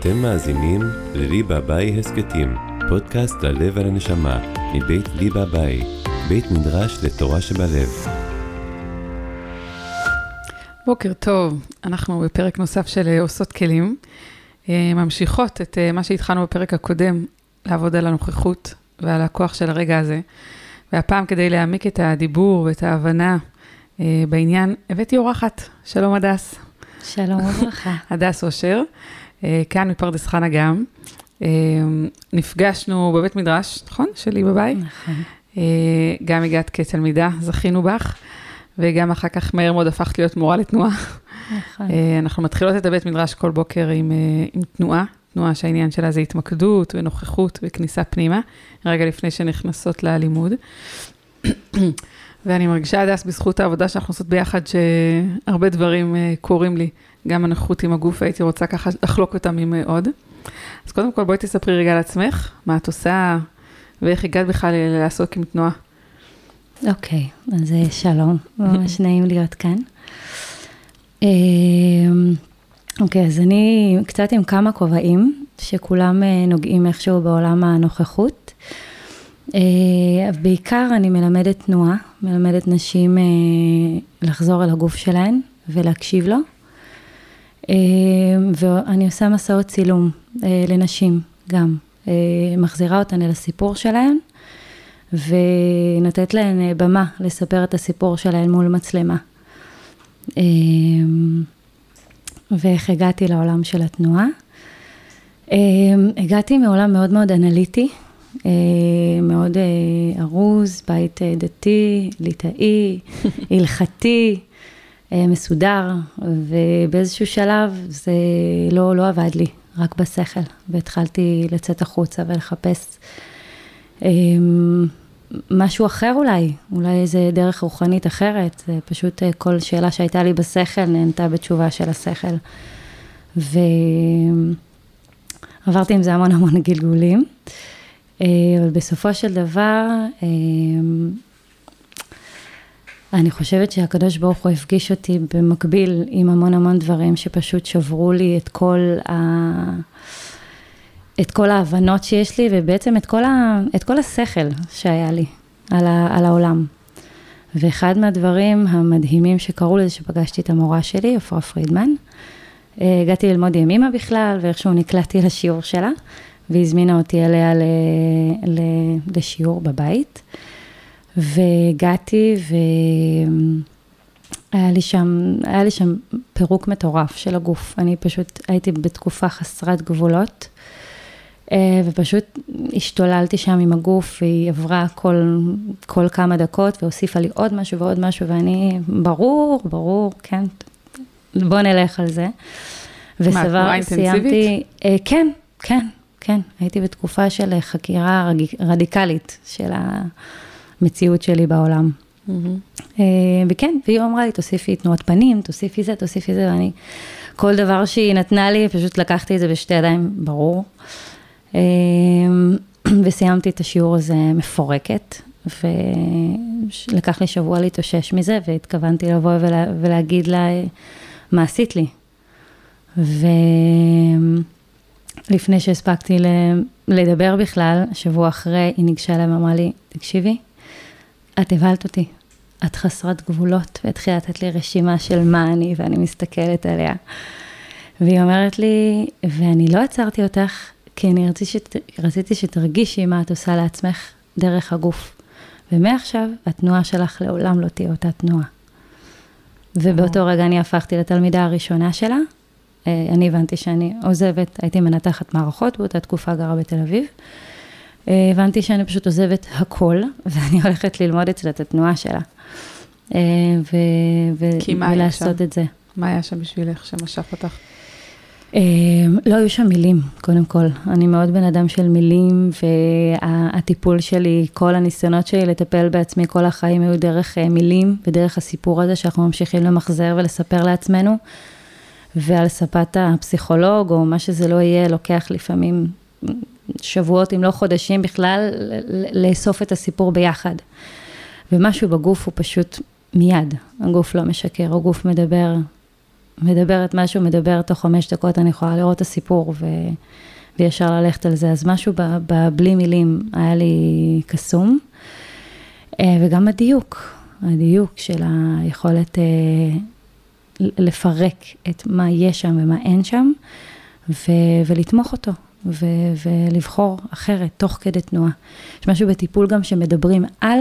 אתם מאזינים לליבה ביי הסכתים, פודקאסט ללב ולנשמה, מבית ליבה ביי, בית מדרש לתורה שבלב. בוקר טוב, אנחנו בפרק נוסף של אה, עושות כלים. אה, ממשיכות את אה, מה שהתחלנו בפרק הקודם, לעבוד על הנוכחות ועל הכוח של הרגע הזה. והפעם כדי להעמיק את הדיבור ואת ההבנה בעניין, הבאתי אורחת, שלום הדס. שלום וברכה. הדס אושר, כאן מפרדס חנה גם. נפגשנו בבית מדרש, נכון? שלי בבית. נכון. גם הגעת כתלמידה, זכינו בך. וגם אחר כך מהר מאוד הפכת להיות מורה לתנועה. נכון. אה, אנחנו מתחילות את הבית מדרש כל בוקר עם, אה, עם תנועה, תנועה שהעניין שלה זה התמקדות ונוכחות וכניסה פנימה, רגע לפני שנכנסות ללימוד. ואני מרגישה, הדס, בזכות העבודה שאנחנו עושות ביחד, שהרבה דברים אה, קורים לי, גם הנוכחות עם הגוף, הייתי רוצה ככה לחלוק אותם עם עוד. אז קודם כל, בואי תספרי רגע על עצמך, מה את עושה, ואיך הגעת בכלל לעסוק עם תנועה. אוקיי, אז אה, שלום, ממש נעים להיות כאן. אמ, אוקיי, אז אני קצת עם כמה כובעים, שכולם אה, נוגעים איכשהו בעולם הנוכחות. אה, בעיקר אני מלמדת תנועה, מלמדת נשים לחזור אל הגוף שלהן ולהקשיב לו. ואני עושה מסעות צילום לנשים גם, מחזירה אותן אל הסיפור שלהן. ונותנת להן אה, במה לספר את הסיפור שלהן מול מצלמה. ואיך הגעתי לעולם של התנועה. הגעתי מעולם מאוד מאוד אנליטי, אה, מאוד אה, ארוז, בית דתי, ליטאי, הלכתי, מסודר, ובאיזשהו שלב זה לא, לא עבד לי, רק בשכל, והתחלתי לצאת החוצה ולחפש אמ, משהו אחר אולי, אולי איזה דרך רוחנית אחרת, זה פשוט אה, כל שאלה שהייתה לי בשכל נהנתה בתשובה של השכל. ועברתי עם זה המון המון גלגולים, אה, אבל בסופו של דבר, אמ, אני חושבת שהקדוש ברוך הוא הפגיש אותי במקביל עם המון המון דברים שפשוט שברו לי את כל ה... את כל ההבנות שיש לי, ובעצם את כל, ה, את כל השכל שהיה לי על, ה, על העולם. ואחד מהדברים המדהימים שקרו לזה שפגשתי את המורה שלי, עפרה פרידמן. אה, הגעתי ללמוד ימימה בכלל, ואיכשהו נקלעתי לשיעור שלה, והזמינה אותי אליה ל, ל, לשיעור בבית. והגעתי והיה לי שם, היה לי שם פירוק מטורף של הגוף. אני פשוט הייתי בתקופה חסרת גבולות. אה, ופשוט השתוללתי שם עם הגוף, והיא עברה כל, כל כמה דקות והוסיפה לי עוד משהו ועוד משהו, ואני, ברור, ברור, כן, בוא נלך על זה. מה, תנועה אינטנסיבית? אה, כן, כן, כן, הייתי בתקופה של חקירה רדיקלית של המציאות שלי בעולם. Mm-hmm. וכן, והיא אמרה לי, תוסיפי תנועת פנים, תוסיפי זה, תוסיפי זה, ואני, כל דבר שהיא נתנה לי, פשוט לקחתי את זה בשתי ידיים, ברור. אמ, וסיימתי את השיעור הזה מפורקת, ולקח לי שבוע להתאושש מזה, והתכוונתי לבוא ולה, ולהגיד לה מה עשית לי. ולפני שהספקתי לדבר בכלל, שבוע אחרי, היא ניגשה אליי ואמרה לי, תקשיבי, את הבהלת אותי, את חסרת גבולות, והתחילה לתת לי רשימה של מה אני, ואני מסתכלת עליה. והיא אומרת לי, ואני לא עצרתי אותך כי אני רציתי, שת, רציתי שתרגישי מה את עושה לעצמך דרך הגוף. ומעכשיו, התנועה שלך לעולם לא תהיה אותה תנועה. ובאותו רגע אני הפכתי לתלמידה הראשונה שלה. אה, אני הבנתי שאני עוזבת, הייתי מנתחת מערכות, באותה תקופה גרה בתל אביב. אה, הבנתי שאני פשוט עוזבת הכל, ואני הולכת ללמוד אצלה את התנועה שלה. אה, ו- ולעשות את זה. מה היה שם בשבילך שמשך אותך? אמ, לא היו שם מילים, קודם כל. אני מאוד בן אדם של מילים, והטיפול שלי, כל הניסיונות שלי לטפל בעצמי כל החיים היו דרך אה, מילים, ודרך הסיפור הזה שאנחנו ממשיכים למחזר ולספר לעצמנו. ועל ספת הפסיכולוג, או מה שזה לא יהיה, לוקח לפעמים שבועות, אם לא חודשים בכלל, לאסוף את הסיפור ביחד. ומשהו בגוף הוא פשוט מיד, הגוף לא משקר, הגוף מדבר מדברת משהו, מדברת תוך חמש דקות, אני יכולה לראות את הסיפור ו... וישר ללכת על זה. אז משהו בבלי מילים היה לי קסום. אה, וגם הדיוק, הדיוק של היכולת אה, לפרק את מה יש שם ומה אין שם, ו- ולתמוך אותו, ו- ולבחור אחרת, תוך כדי תנועה. יש משהו בטיפול גם שמדברים על,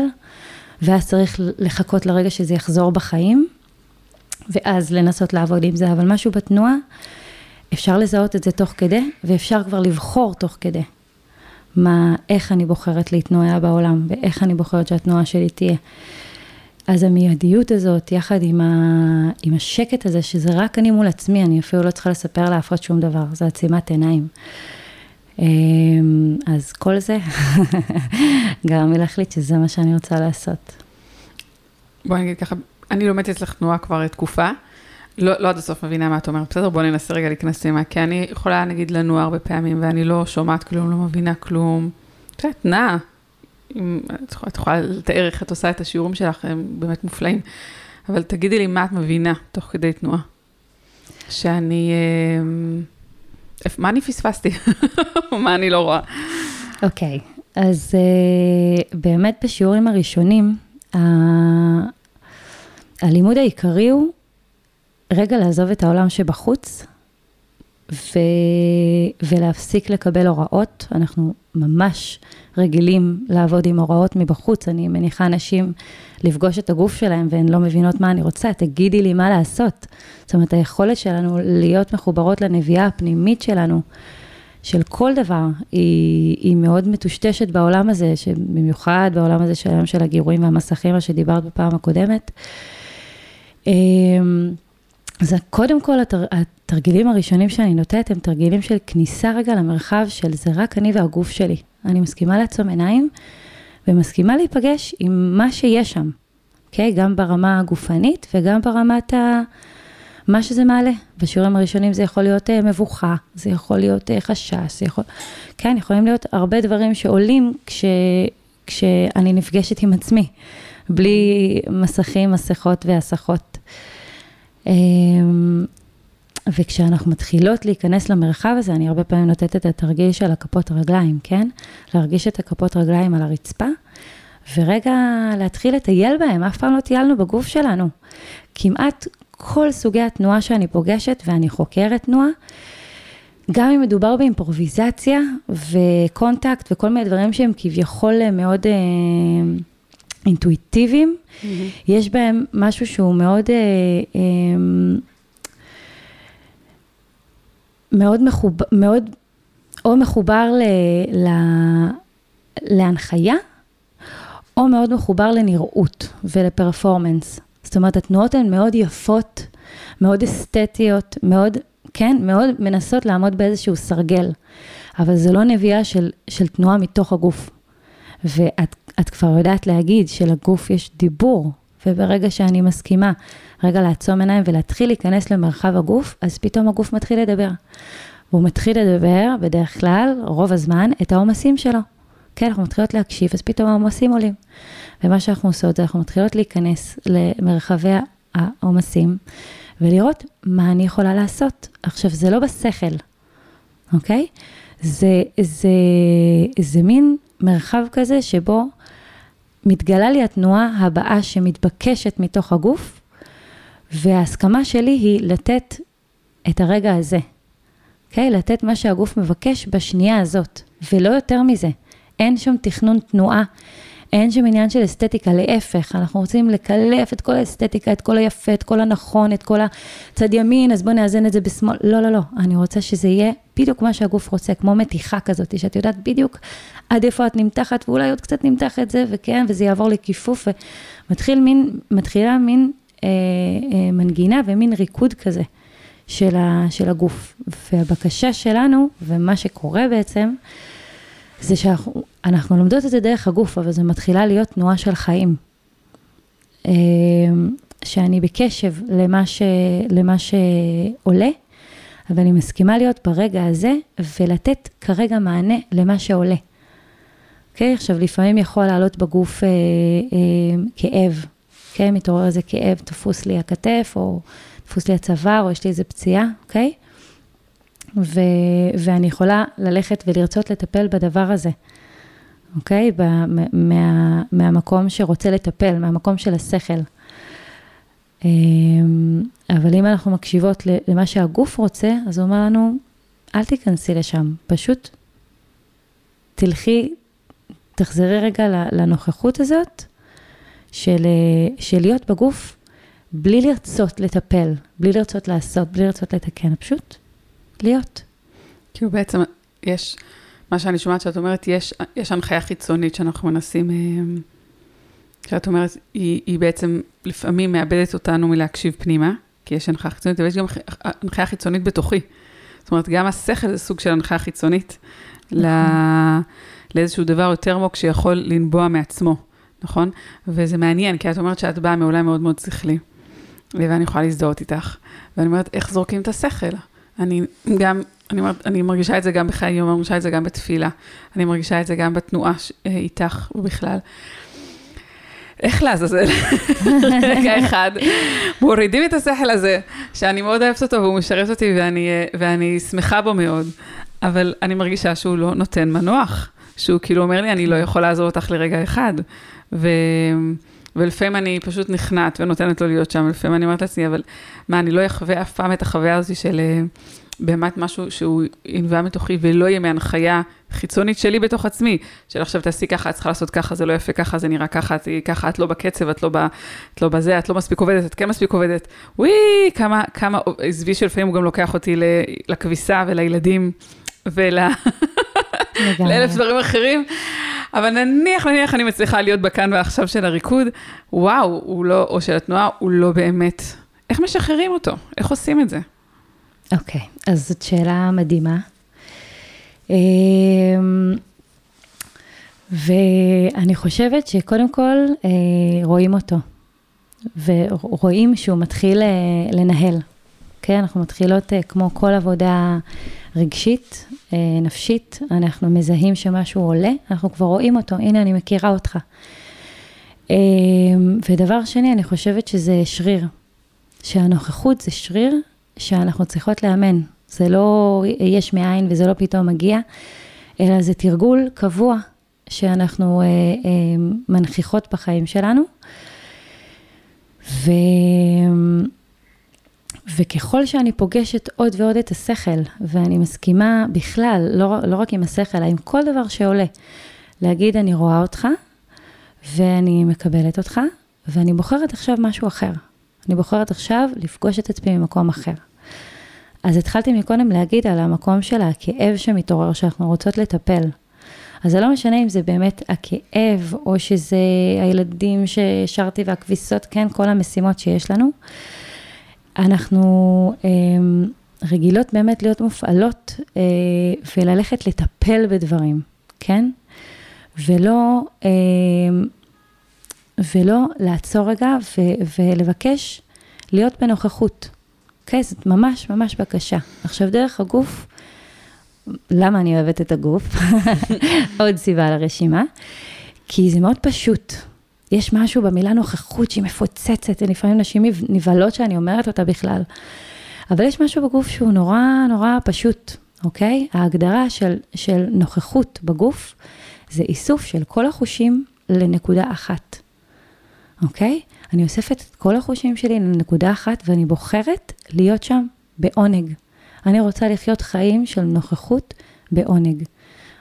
ואז צריך לחכות לרגע שזה יחזור בחיים, ואז לנסות לעבוד עם זה, אבל משהו בתנועה, אפשר לזהות את זה תוך כדי, ואפשר כבר לבחור תוך כדי. מה, איך אני בוחרת להתנועע בעולם, ואיך אני בוחרת שהתנועה שלי תהיה. אז המיידיות הזאת, יחד עם, ה, עם השקט הזה, שזה רק אני מול עצמי, אני אפילו לא צריכה לספר לאף אחד שום דבר, זה עצימת עיניים. אמ, אז כל זה גרם לי להחליט שזה מה שאני רוצה לעשות. בואי נגיד ככה, אני לומדת אצלך תנועה כבר תקופה, לא, לא עד הסוף מבינה מה את אומרת, בסדר? בואי ננסה רגע להיכנס פנימה, כי אני יכולה נגיד לנוע הרבה פעמים, ואני לא שומעת כלום, לא מבינה כלום. את יודעת, נעה, אם את יכולה לתאר איך את עושה את השיעורים שלך, הם באמת מופלאים. אבל תגידי לי מה את מבינה תוך כדי תנועה. שאני, אה, מה אני פספסתי? מה אני לא רואה? אוקיי, okay, אז uh, באמת בשיעורים הראשונים, ה... הלימוד העיקרי הוא רגע לעזוב את העולם שבחוץ ו... ולהפסיק לקבל הוראות. אנחנו ממש רגילים לעבוד עם הוראות מבחוץ. אני מניחה אנשים לפגוש את הגוף שלהם והן לא מבינות מה אני רוצה, תגידי לי מה לעשות. זאת אומרת, היכולת שלנו להיות מחוברות לנביאה הפנימית שלנו, של כל דבר, היא, היא מאוד מטושטשת בעולם הזה, במיוחד בעולם הזה של היום של הגירויים והמסכים, מה שדיברת בפעם הקודמת. אמ, אז קודם כל, התר, התרגילים הראשונים שאני נותנת הם תרגילים של כניסה רגע למרחב של זה רק אני והגוף שלי. אני מסכימה לעצום עיניים ומסכימה להיפגש עם מה שיש שם, אוקיי? Okay? גם ברמה הגופנית וגם ברמת ה... מה שזה מעלה. בשיעורים הראשונים זה יכול להיות uh, מבוכה, זה יכול להיות uh, חשש, זה יכול... כן, יכולים להיות הרבה דברים שעולים כש... כשאני נפגשת עם עצמי, בלי מסכים, מסכות והסחות. אמ, וכשאנחנו מתחילות להיכנס למרחב הזה, אני הרבה פעמים נותנת את התרגיל של הכפות רגליים, כן? להרגיש את הכפות רגליים על הרצפה, ורגע להתחיל לטייל בהם, אף פעם לא טיילנו בגוף שלנו. כמעט כל סוגי התנועה שאני פוגשת, ואני חוקרת תנועה, גם אם מדובר באימפרוביזציה וקונטקט וכל מיני דברים שהם כביכול מאוד... אה, אינטואיטיביים, mm-hmm. יש בהם משהו שהוא מאוד, אה, אה, מאוד, מחוב, מאוד או מחובר ל, ל, להנחיה, או מאוד מחובר לנראות ולפרפורמנס. זאת אומרת, התנועות הן מאוד יפות, מאוד אסתטיות, מאוד, כן, מאוד מנסות לעמוד באיזשהו סרגל, אבל זה לא נביאה של, של תנועה מתוך הגוף. ואת את כבר יודעת להגיד שלגוף יש דיבור, וברגע שאני מסכימה רגע לעצום עיניים ולהתחיל להיכנס למרחב הגוף, אז פתאום הגוף מתחיל לדבר. והוא מתחיל לדבר, בדרך כלל, רוב הזמן, את העומסים שלו. כן, אנחנו מתחילות להקשיב, אז פתאום העומסים עולים. ומה שאנחנו עושות זה אנחנו מתחילות להיכנס למרחבי העומסים, ולראות מה אני יכולה לעשות. עכשיו, זה לא בשכל, אוקיי? זה, זה, זה מין מרחב כזה שבו מתגלה לי התנועה הבאה שמתבקשת מתוך הגוף, וההסכמה שלי היא לתת את הרגע הזה, אוקיי? Okay? לתת מה שהגוף מבקש בשנייה הזאת, ולא יותר מזה. אין שם תכנון תנועה, אין שם עניין של אסתטיקה, להפך, אנחנו רוצים לקלף את כל האסתטיקה, את כל היפה, את כל הנכון, את כל הצד ימין, אז בואו נאזן את זה בשמאל. לא, לא, לא, אני רוצה שזה יהיה בדיוק מה שהגוף רוצה, כמו מתיחה כזאת, שאת יודעת בדיוק עד איפה את נמתחת, ואולי עוד קצת נמתח את זה, וכן, וזה יעבור לכיפוף, ומתחיל מין, מתחילה מין אה, אה, מנגינה ומין ריקוד כזה של, ה, של הגוף. והבקשה שלנו, ומה שקורה בעצם, זה שאנחנו לומדות את זה דרך הגוף, אבל זה מתחילה להיות תנועה של חיים. אה, שאני בקשב למה, ש, למה שעולה, אבל אני מסכימה להיות ברגע הזה ולתת כרגע מענה למה שעולה. אוקיי? Okay, עכשיו, לפעמים יכול לעלות בגוף אה, אה, כאב, כן? מתעורר איזה כאב, תפוס לי הכתף, או תפוס לי הצוואר, או יש לי איזה פציעה, אוקיי? ו, ואני יכולה ללכת ולרצות לטפל בדבר הזה, אוקיי? ב, מה, מהמקום שרוצה לטפל, מהמקום של השכל. אמ, אבל אם אנחנו מקשיבות למה שהגוף רוצה, אז הוא אומר לנו, אל תיכנסי לשם, פשוט תלכי, תחזרי רגע לנוכחות הזאת של, של להיות בגוף בלי לרצות לטפל, בלי לרצות לעשות, בלי לרצות לתקן, פשוט להיות. כאילו בעצם יש, מה שאני שומעת שאת אומרת, יש, יש הנחיה חיצונית שאנחנו מנסים, אה, שאת אומרת, היא, היא בעצם לפעמים מאבדת אותנו מלהקשיב פנימה, כי יש הנחיה חיצונית, אבל יש גם הנחיה חיצונית בתוכי. זאת אומרת, גם השכל זה סוג של הנחיה חיצונית נכון. לאיזשהו דבר יותר עמוק שיכול לנבוע מעצמו, נכון? וזה מעניין, כי את אומרת שאת באה מעולם מאוד מאוד שכלי, ואני יכולה להזדהות איתך. ואני אומרת, איך זורקים את השכל? אני גם, אני, אומרת, אני מרגישה את זה גם בחיי אני מרגישה את זה גם בתפילה, אני מרגישה את זה גם בתנועה אה, איתך ובכלל. איך לעזאזל, רגע אחד, מורידים את השכל הזה, שאני מאוד אוהבת אותו והוא משרת אותי ואני, אה, ואני שמחה בו מאוד, אבל אני מרגישה שהוא לא נותן מנוח, שהוא כאילו אומר לי, אני לא יכול לעזור אותך לרגע אחד. ו... ולפעמים אני פשוט נכנעת ונותנת לו להיות שם, לפעמים אני אומרת לעצמי, אבל מה, אני לא אחווה אף פעם את החוויה הזאת של אה, באמת משהו שהוא ינבע מתוכי ולא יהיה מהנחיה חיצונית שלי בתוך עצמי, של עכשיו תעשי ככה, את צריכה לעשות ככה, זה לא יפה ככה, זה נראה ככה, את ככה, את לא בקצב, את לא, ב, את לא בזה, את לא מספיק עובדת, את כן מספיק עובדת. וואי, כמה, כמה, עזבי שלפעמים הוא גם לוקח אותי לכביסה ולילדים ולאלף דברים אחרים. אבל נניח, נניח אני מצליחה להיות בכאן ועכשיו של הריקוד, וואו, הוא לא, או של התנועה, הוא לא באמת. איך משחררים אותו? איך עושים את זה? אוקיי, okay, אז זאת שאלה מדהימה. אמ, ואני חושבת שקודם כל אה, רואים אותו, ורואים שהוא מתחיל אה, לנהל. כן, אנחנו מתחילות אה, כמו כל עבודה רגשית, נפשית, אנחנו מזהים שמשהו עולה, אנחנו כבר רואים אותו, הנה אני מכירה אותך. אמ, ודבר שני, אני חושבת שזה שריר, שהנוכחות זה שריר שאנחנו צריכות לאמן. זה לא יש מאין וזה לא פתאום מגיע, אלא זה תרגול קבוע שאנחנו אה, אה, מנכיחות בחיים שלנו. ו... וככל שאני פוגשת עוד ועוד את השכל, ואני מסכימה בכלל, לא, לא רק עם השכל, אלא עם כל דבר שעולה, להגיד, אני רואה אותך, ואני מקבלת אותך, ואני בוחרת עכשיו משהו אחר. אני בוחרת עכשיו לפגוש את עצמי ממקום אחר. אז התחלתי מקודם להגיד על המקום של הכאב שמתעורר, שאנחנו רוצות לטפל. אז זה לא משנה אם זה באמת הכאב, או שזה הילדים ששרתי והכביסות, כן, כל המשימות שיש לנו. אנחנו אה, רגילות באמת להיות מופעלות אה, וללכת לטפל בדברים, כן? ולא, אה, ולא לעצור רגע ו, ולבקש להיות בנוכחות. אוקיי? Okay, זאת ממש ממש בקשה. עכשיו, דרך הגוף, למה אני אוהבת את הגוף? עוד סיבה לרשימה. כי זה מאוד פשוט. יש משהו במילה נוכחות שהיא מפוצצת, ולפעמים נשים נבהלות שאני אומרת אותה בכלל. אבל יש משהו בגוף שהוא נורא נורא פשוט, אוקיי? ההגדרה של, של נוכחות בגוף זה איסוף של כל החושים לנקודה אחת, אוקיי? אני אוספת את כל החושים שלי לנקודה אחת ואני בוחרת להיות שם בעונג. אני רוצה לחיות חיים של נוכחות בעונג,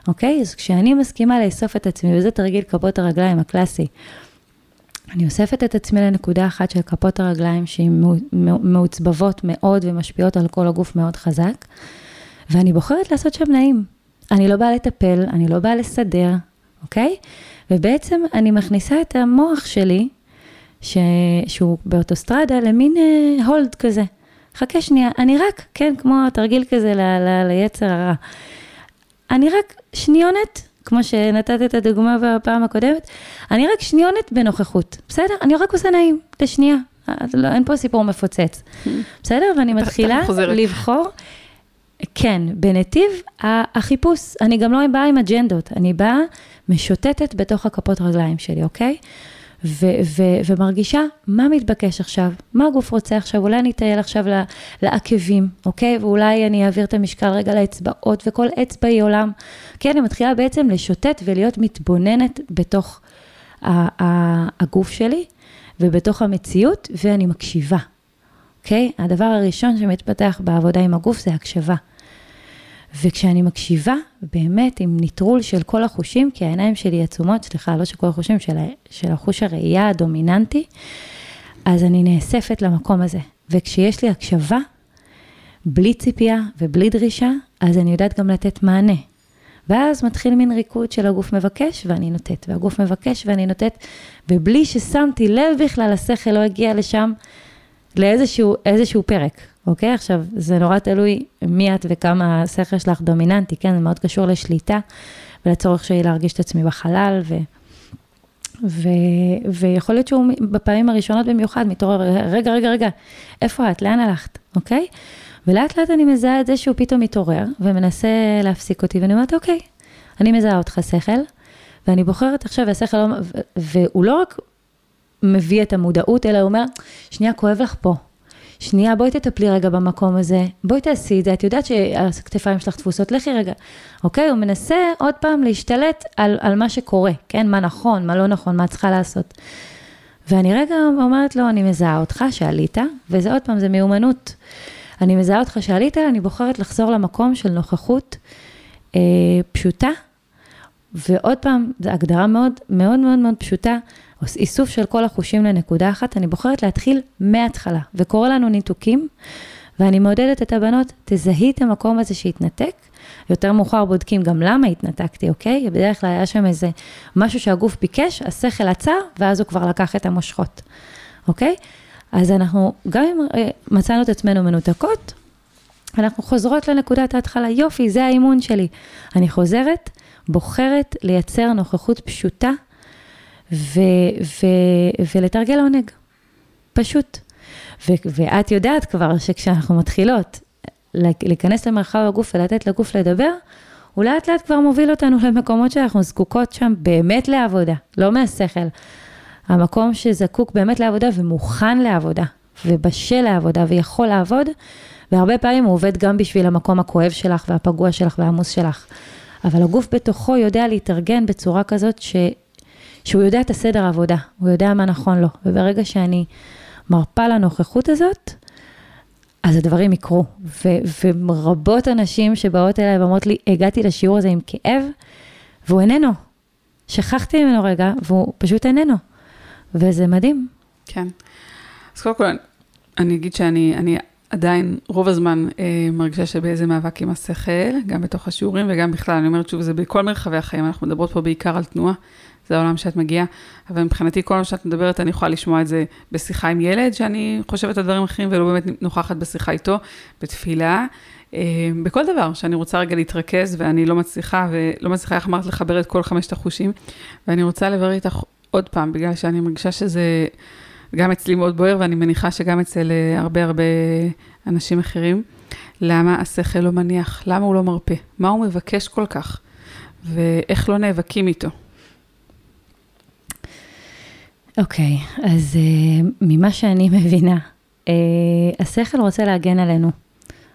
אוקיי? אז כשאני מסכימה לאסוף את עצמי, וזה תרגיל כפות הרגליים הקלאסי, אני אוספת את עצמי לנקודה אחת של כפות הרגליים שהן מעוצבבות מאוד ומשפיעות על כל הגוף מאוד חזק, ואני בוחרת לעשות שם נעים. אני לא באה לטפל, אני לא באה לסדר, אוקיי? ובעצם אני מכניסה את המוח שלי ש... שהוא באוטוסטרדה למין אה, הולד כזה. חכה שנייה, אני רק, כן, כמו תרגיל כזה ל... ל... ליצר הרע. אני רק שניונת, כמו שנתת את הדוגמה בפעם הקודמת, אני רק שניונת בנוכחות, בסדר? אני רק עושה נעים, לשנייה. לא, אין פה סיפור מפוצץ, בסדר? ואני מתחילה לבחור, כן, בנתיב החיפוש. אני גם לא באה עם אג'נדות, אני באה משוטטת בתוך הכפות רגליים שלי, אוקיי? ו- ו- ומרגישה מה מתבקש עכשיו, מה הגוף רוצה עכשיו, אולי אני אטייל עכשיו לעקבים, אוקיי? ואולי אני אעביר את המשקל רגע לאצבעות, וכל אצבע היא עולם. כן, אני מתחילה בעצם לשוטט ולהיות מתבוננת בתוך הגוף שלי ובתוך המציאות, ואני מקשיבה, אוקיי? הדבר הראשון שמתפתח בעבודה עם הגוף זה הקשבה. וכשאני מקשיבה, באמת עם נטרול של כל החושים, כי העיניים שלי עצומות, סליחה, לא של כל החושים, של, של החוש הראייה הדומיננטי, אז אני נאספת למקום הזה. וכשיש לי הקשבה, בלי ציפייה ובלי דרישה, אז אני יודעת גם לתת מענה. ואז מתחיל מין ריקוד של הגוף מבקש ואני נותנת, והגוף מבקש ואני נותנת, ובלי ששמתי לב בכלל, השכל לא הגיע לשם לאיזשהו פרק. אוקיי? עכשיו, זה נורא תלוי מי את וכמה השכל שלך דומיננטי, כן? זה מאוד קשור לשליטה ולצורך שלי להרגיש את עצמי בחלל, ו... ו... ויכול להיות שהוא בפעמים הראשונות במיוחד מתעורר, רגע, רגע, רגע, איפה את? לאן הלכת? אוקיי? ולאט לאט אני מזהה את זה שהוא פתאום מתעורר ומנסה להפסיק אותי, ואני אומרת, אוקיי, אני מזהה אותך שכל, ואני בוחרת עכשיו, והשכל לא, והוא לא רק מביא את המודעות, אלא הוא אומר, שנייה, כואב לך פה. שנייה, בואי תטפלי רגע במקום הזה, בואי תעשי את זה, את יודעת שהכתפיים שלך תפוסות, לכי רגע. אוקיי? הוא מנסה עוד פעם להשתלט על, על מה שקורה, כן? מה נכון, מה לא נכון, מה צריכה לעשות. ואני רגע אומרת לו, אני מזהה אותך שעלית, וזה עוד פעם, זה מיומנות. אני מזהה אותך שעלית, אני בוחרת לחזור למקום של נוכחות אה, פשוטה, ועוד פעם, זו הגדרה מאוד מאוד מאוד מאוד פשוטה. איסוף של כל החושים לנקודה אחת, אני בוחרת להתחיל מההתחלה, וקורה לנו ניתוקים, ואני מעודדת את הבנות, תזהי את המקום הזה שהתנתק, יותר מאוחר בודקים גם למה התנתקתי, אוקיי? בדרך כלל היה שם איזה משהו שהגוף ביקש, השכל עצר, ואז הוא כבר לקח את המושכות, אוקיי? אז אנחנו, גם אם אה, מצאנו את עצמנו מנותקות, אנחנו חוזרות לנקודת ההתחלה, יופי, זה האימון שלי. אני חוזרת, בוחרת לייצר נוכחות פשוטה ו, ו, ולתרגל עונג, פשוט. ו, ואת יודעת כבר שכשאנחנו מתחילות להיכנס למרחב הגוף ולתת לגוף לדבר, הוא לאט לאט כבר מוביל אותנו למקומות שאנחנו זקוקות שם באמת לעבודה, לא מהשכל. המקום שזקוק באמת לעבודה ומוכן לעבודה, ובשל לעבודה ויכול לעבוד, והרבה פעמים הוא עובד גם בשביל המקום הכואב שלך והפגוע שלך והעמוס שלך. אבל הגוף בתוכו יודע להתארגן בצורה כזאת ש, שהוא יודע את הסדר העבודה, הוא יודע מה נכון לו, וברגע שאני מרפה לנוכחות הזאת, אז הדברים יקרו. ו- ורבות הנשים שבאות אליי ואומרות לי, הגעתי לשיעור הזה עם כאב, והוא איננו. שכחתי ממנו רגע, והוא פשוט איננו. וזה מדהים. כן. אז קודם כל, אני אגיד שאני אני עדיין רוב הזמן אה, מרגישה שבאיזה מאבק עם השכל, גם בתוך השיעורים וגם בכלל, אני אומרת שוב, זה בכל מרחבי החיים, אנחנו מדברות פה בעיקר על תנועה, זה העולם שאת מגיעה, אבל מבחינתי כל מה שאת מדברת, אני יכולה לשמוע את זה בשיחה עם ילד, שאני חושבת על דברים אחרים ולא באמת נוכחת בשיחה איתו, בתפילה, אה, בכל דבר שאני רוצה רגע להתרכז ואני לא מצליחה, ולא מצליחה, איך אמרת, לחבר את כל חמשת החושים, ואני רוצה לברר איתך עוד פעם, בגלל שאני מרגישה שזה גם אצלי מאוד בוער, ואני מניחה שגם אצל אה, הרבה הרבה אנשים אחרים, למה השכל לא מניח, למה הוא לא מרפה, מה הוא מבקש כל כך, ואיך לא נאבקים איתו. אוקיי, okay, אז uh, ממה שאני מבינה, uh, השכל רוצה להגן עלינו,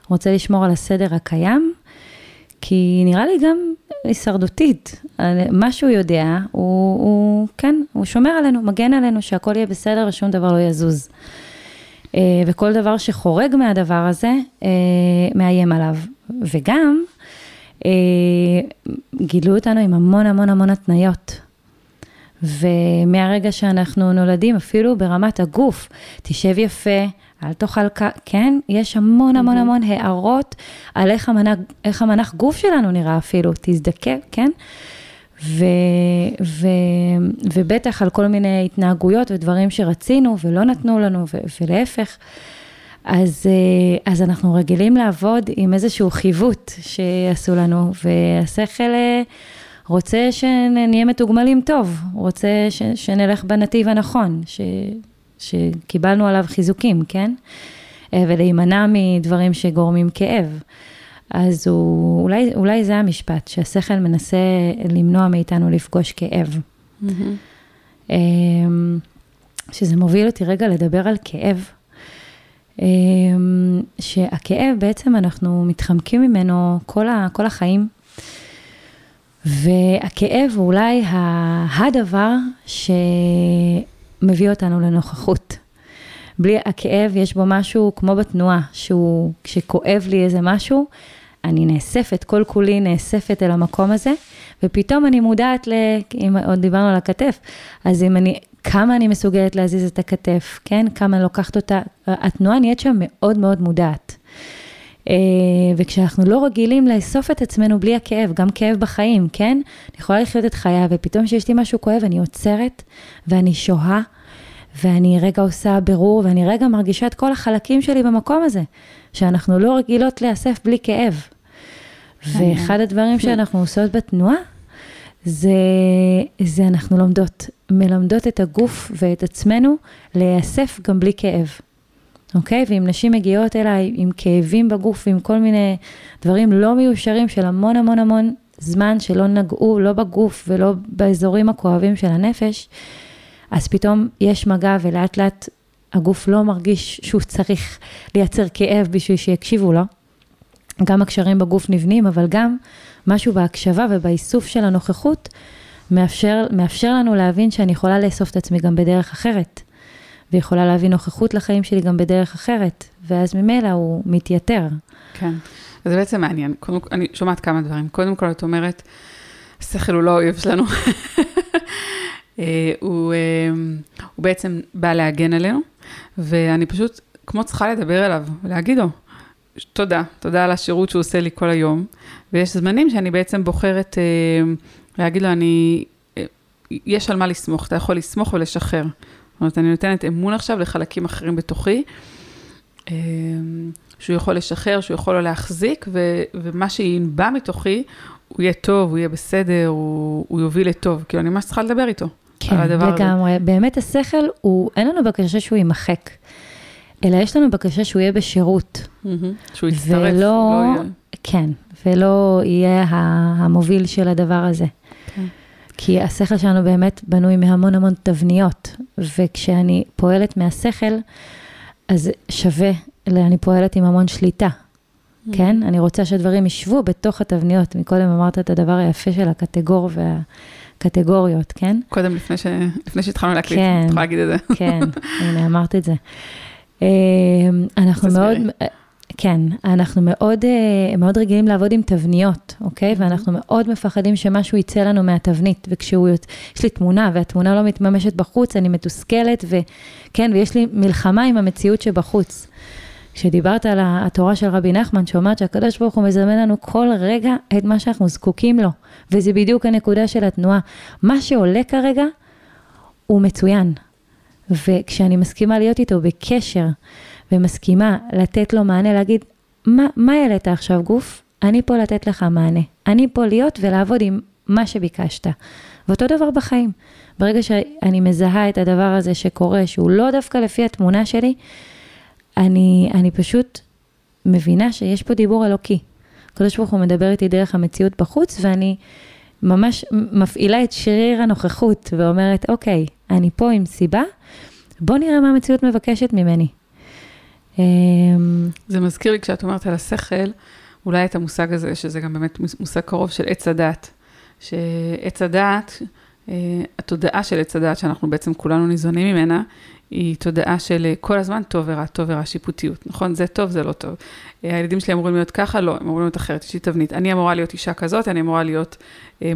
רוצה לשמור על הסדר הקיים, כי נראה לי גם הישרדותית, מה שהוא יודע, הוא, הוא, כן, הוא שומר עלינו, מגן עלינו, שהכל יהיה בסדר ושום דבר לא יזוז. Uh, וכל דבר שחורג מהדבר הזה, uh, מאיים עליו. וגם, uh, גילו אותנו עם המון המון המון התניות. ומהרגע שאנחנו נולדים, אפילו ברמת הגוף, תשב יפה, אל תאכל, כן, יש המון המון המון הערות על איך המנח, איך המנח גוף שלנו נראה אפילו, תזדקק, כן? ו, ו, ובטח על כל מיני התנהגויות ודברים שרצינו ולא נתנו לנו, ו, ולהפך. אז, אה, אז אנחנו רגילים לעבוד עם איזשהו חיווט שעשו לנו, והשכל אה, רוצה שנהיה מתוגמלים טוב, רוצה ש, שנלך בנתיב הנכון, ש, שקיבלנו עליו חיזוקים, כן? אה, ולהימנע מדברים שגורמים כאב. אז הוא, אולי, אולי זה המשפט, שהשכל מנסה למנוע מאיתנו לפגוש כאב. Mm-hmm. שזה מוביל אותי רגע לדבר על כאב. שהכאב בעצם אנחנו מתחמקים ממנו כל, ה, כל החיים. והכאב הוא אולי הדבר שמביא אותנו לנוכחות. בלי הכאב יש בו משהו כמו בתנועה, שהוא, כשכואב לי איזה משהו, אני נאספת, כל כולי נאספת אל המקום הזה, ופתאום אני מודעת ל... אם עוד דיברנו על הכתף, אז אם אני, כמה אני מסוגלת להזיז את הכתף, כן? כמה אני לוקחת אותה, התנועה נהיית שם מאוד מאוד מודעת. אה, וכשאנחנו לא רגילים לאסוף את עצמנו בלי הכאב, גם כאב בחיים, כן? אני יכולה לחיות את חיי, ופתאום כשיש לי משהו כואב, אני עוצרת, ואני שוהה, ואני רגע עושה בירור, ואני רגע מרגישה את כל החלקים שלי במקום הזה, שאנחנו לא רגילות להיאסף בלי כאב. ואחד הדברים שאנחנו עושות בתנועה, זה, זה אנחנו לומדות, מלמדות את הגוף ואת עצמנו להיאסף גם בלי כאב. אוקיי? ואם נשים מגיעות אליי עם כאבים בגוף ועם כל מיני דברים לא מיושרים של המון המון המון זמן שלא נגעו לא בגוף ולא באזורים הכואבים של הנפש, אז פתאום יש מגע ולאט לאט הגוף לא מרגיש שהוא צריך לייצר כאב בשביל שיקשיבו לו. גם הקשרים בגוף נבנים, אבל גם משהו בהקשבה ובאיסוף של הנוכחות מאפשר, מאפשר לנו להבין שאני יכולה לאסוף את עצמי גם בדרך אחרת. ויכולה להביא נוכחות לחיים שלי גם בדרך אחרת, ואז ממילא הוא מתייתר. כן, זה בעצם מעניין. קודם אני שומעת כמה דברים. קודם כל, את אומרת, השכל הוא לא האויב שלנו. אה, הוא, אה, הוא בעצם בא להגן עלינו, ואני פשוט, כמו צריכה לדבר אליו, ולהגיד לו, תודה, תודה על השירות שהוא עושה לי כל היום. ויש זמנים שאני בעצם בוחרת אה, להגיד לו, אני, יש על מה לסמוך, אתה יכול לסמוך ולשחרר. זאת אומרת, אני נותנת אמון עכשיו לחלקים אחרים בתוכי, אה, שהוא יכול לשחרר, שהוא יכול לא להחזיק, ו, ומה שינבע מתוכי, הוא יהיה טוב, הוא יהיה בסדר, הוא, הוא יוביל לטוב. כאילו, אני ממש צריכה לדבר איתו. כן, לגמרי. באמת השכל, הוא, אין לנו בקשה שהוא יימחק, אלא יש לנו בקשה שהוא יהיה בשירות. Mm-hmm. שהוא יצטרף, ולא, לא יהיה... כן, ולא יהיה המוביל של הדבר הזה. כי השכל שלנו באמת בנוי מהמון המון תבניות, וכשאני פועלת מהשכל, אז שווה, אני פועלת עם המון שליטה, mm. כן? אני רוצה שהדברים ישבו בתוך התבניות. מקודם אמרת את הדבר היפה של הקטגור והקטגוריות, כן? קודם, לפני, ש... לפני שהתחלנו להקליט, כן, את יכולה להגיד את זה. כן, הנה, אמרת את זה. אמ, אנחנו מאוד, כן, אנחנו מאוד, אה, מאוד רגילים לעבוד עם תבניות, אוקיי? Mm-hmm. ואנחנו מאוד מפחדים שמשהו יצא לנו מהתבנית, וכשהוא, יש לי תמונה והתמונה לא מתממשת בחוץ, אני מתוסכלת, וכן, ויש לי מלחמה עם המציאות שבחוץ. כשדיברת על התורה של רבי נחמן, שאומרת שהקדוש ברוך הוא מזמן לנו כל רגע את מה שאנחנו זקוקים לו, וזה בדיוק הנקודה של התנועה. מה שעולה כרגע הוא מצוין, וכשאני מסכימה להיות איתו בקשר, ומסכימה לתת לו מענה, להגיד, מה, מה העלית עכשיו גוף? אני פה לתת לך מענה. אני פה להיות ולעבוד עם מה שביקשת. ואותו דבר בחיים. ברגע שאני מזהה את הדבר הזה שקורה, שהוא לא דווקא לפי התמונה שלי, אני, אני פשוט מבינה שיש פה דיבור אלוקי. הקדוש ברוך הוא מדבר איתי דרך המציאות בחוץ, ואני ממש מפעילה את שריר הנוכחות ואומרת, אוקיי, אני פה עם סיבה, בוא נראה מה המציאות מבקשת ממני. אמ, זה מזכיר לי כשאת אומרת על השכל, אולי את המושג הזה, שזה גם באמת מושג קרוב של עץ הדת. שעץ הדת, אה, התודעה של עץ הדת, שאנחנו בעצם כולנו ניזונים ממנה, היא תודעה של אה, כל הזמן טוב ורע, טוב ורע, שיפוטיות, נכון? זה טוב, זה לא טוב. אה, הילדים שלי אמורים להיות ככה, לא, הם אמורים להיות אחרת, יש לי תבנית. אני אמורה להיות אישה כזאת, אני אמורה להיות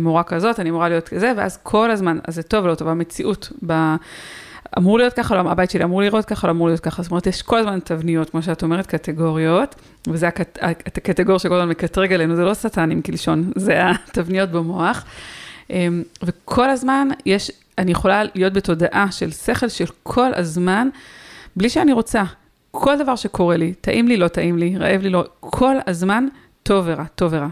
מורה כזאת, אני אמורה להיות כזה, ואז כל הזמן, אז זה טוב ולא טוב, המציאות ב... אמור להיות ככה, לא, הבית שלי אמור לראות ככה, לא אמור להיות ככה. זאת אומרת, יש כל הזמן תבניות, כמו שאת אומרת, קטגוריות, וזה הקט, הקטגור שכל הזמן מקטרג עלינו, זה לא שטנים כלשון, זה התבניות במוח. אמ, וכל הזמן יש, אני יכולה להיות בתודעה של שכל של כל הזמן, בלי שאני רוצה. כל דבר שקורה לי, טעים לי, לא טעים לי, רעב לי, לא, כל הזמן טוב ורע, טוב ורע.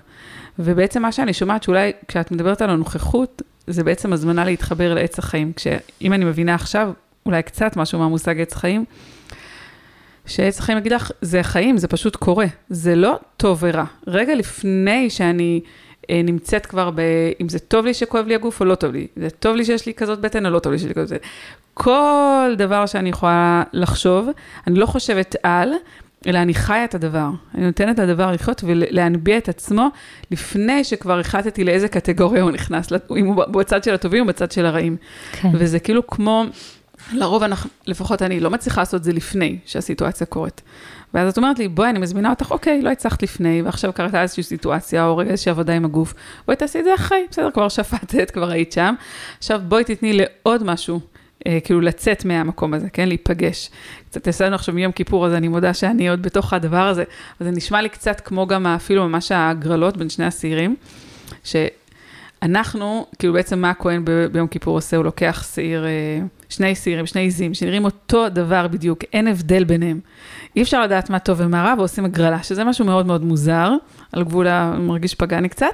ובעצם מה שאני שומעת, שאולי כשאת מדברת על הנוכחות, זה בעצם הזמנה להתחבר לעץ החיים. כשאם אני מבינה עכשיו, אולי קצת משהו מהמושג עץ חיים, שעץ החיים יגיד לך, זה חיים, זה פשוט קורה, זה לא טוב ורע. רגע לפני שאני אה, נמצאת כבר ב... אם זה טוב לי שכואב לי הגוף או לא טוב לי, זה טוב לי שיש לי כזאת בטן או לא טוב לי שיש לי כזאת בטן. כל דבר שאני יכולה לחשוב, אני לא חושבת על, אלא אני חיה את הדבר. אני נותנת לדבר לחיות ולהנביע את עצמו לפני שכבר החלטתי לאיזה קטגוריה הוא נכנס, אם הוא בצד של הטובים או בצד של הרעים. כן. וזה כאילו כמו, לרוב אנחנו, לפחות אני לא מצליחה לעשות את זה לפני שהסיטואציה קורית. ואז את אומרת לי, בואי, אני מזמינה אותך, אוקיי, לא הצלחת לפני, ועכשיו קראת איזושהי סיטואציה, או רגע איזושהי עבודה עם הגוף, בואי תעשי את זה אחרי, בסדר, כבר שפטת, כבר היית שם. עכשיו בואי תתני לעוד משהו כאילו לצאת מהמקום הזה, כן? להיפגש. קצת יצא לנו עכשיו מיום כיפור, אז אני מודה שאני עוד בתוך הדבר הזה, אז זה נשמע לי קצת כמו גם אפילו ממש ההגרלות בין שני השעירים, שאנחנו, כאילו בעצם מה הכהן ב- ביום כיפור עושה, הוא לוקח שעיר, אה, שני שעירים, שני עיזים, שנראים אותו דבר בדיוק, אין הבדל ביניהם. אי אפשר לדעת מה טוב ומה רע, ועושים הגרלה, שזה משהו מאוד מאוד מוזר, על גבול המרגיש פגני קצת.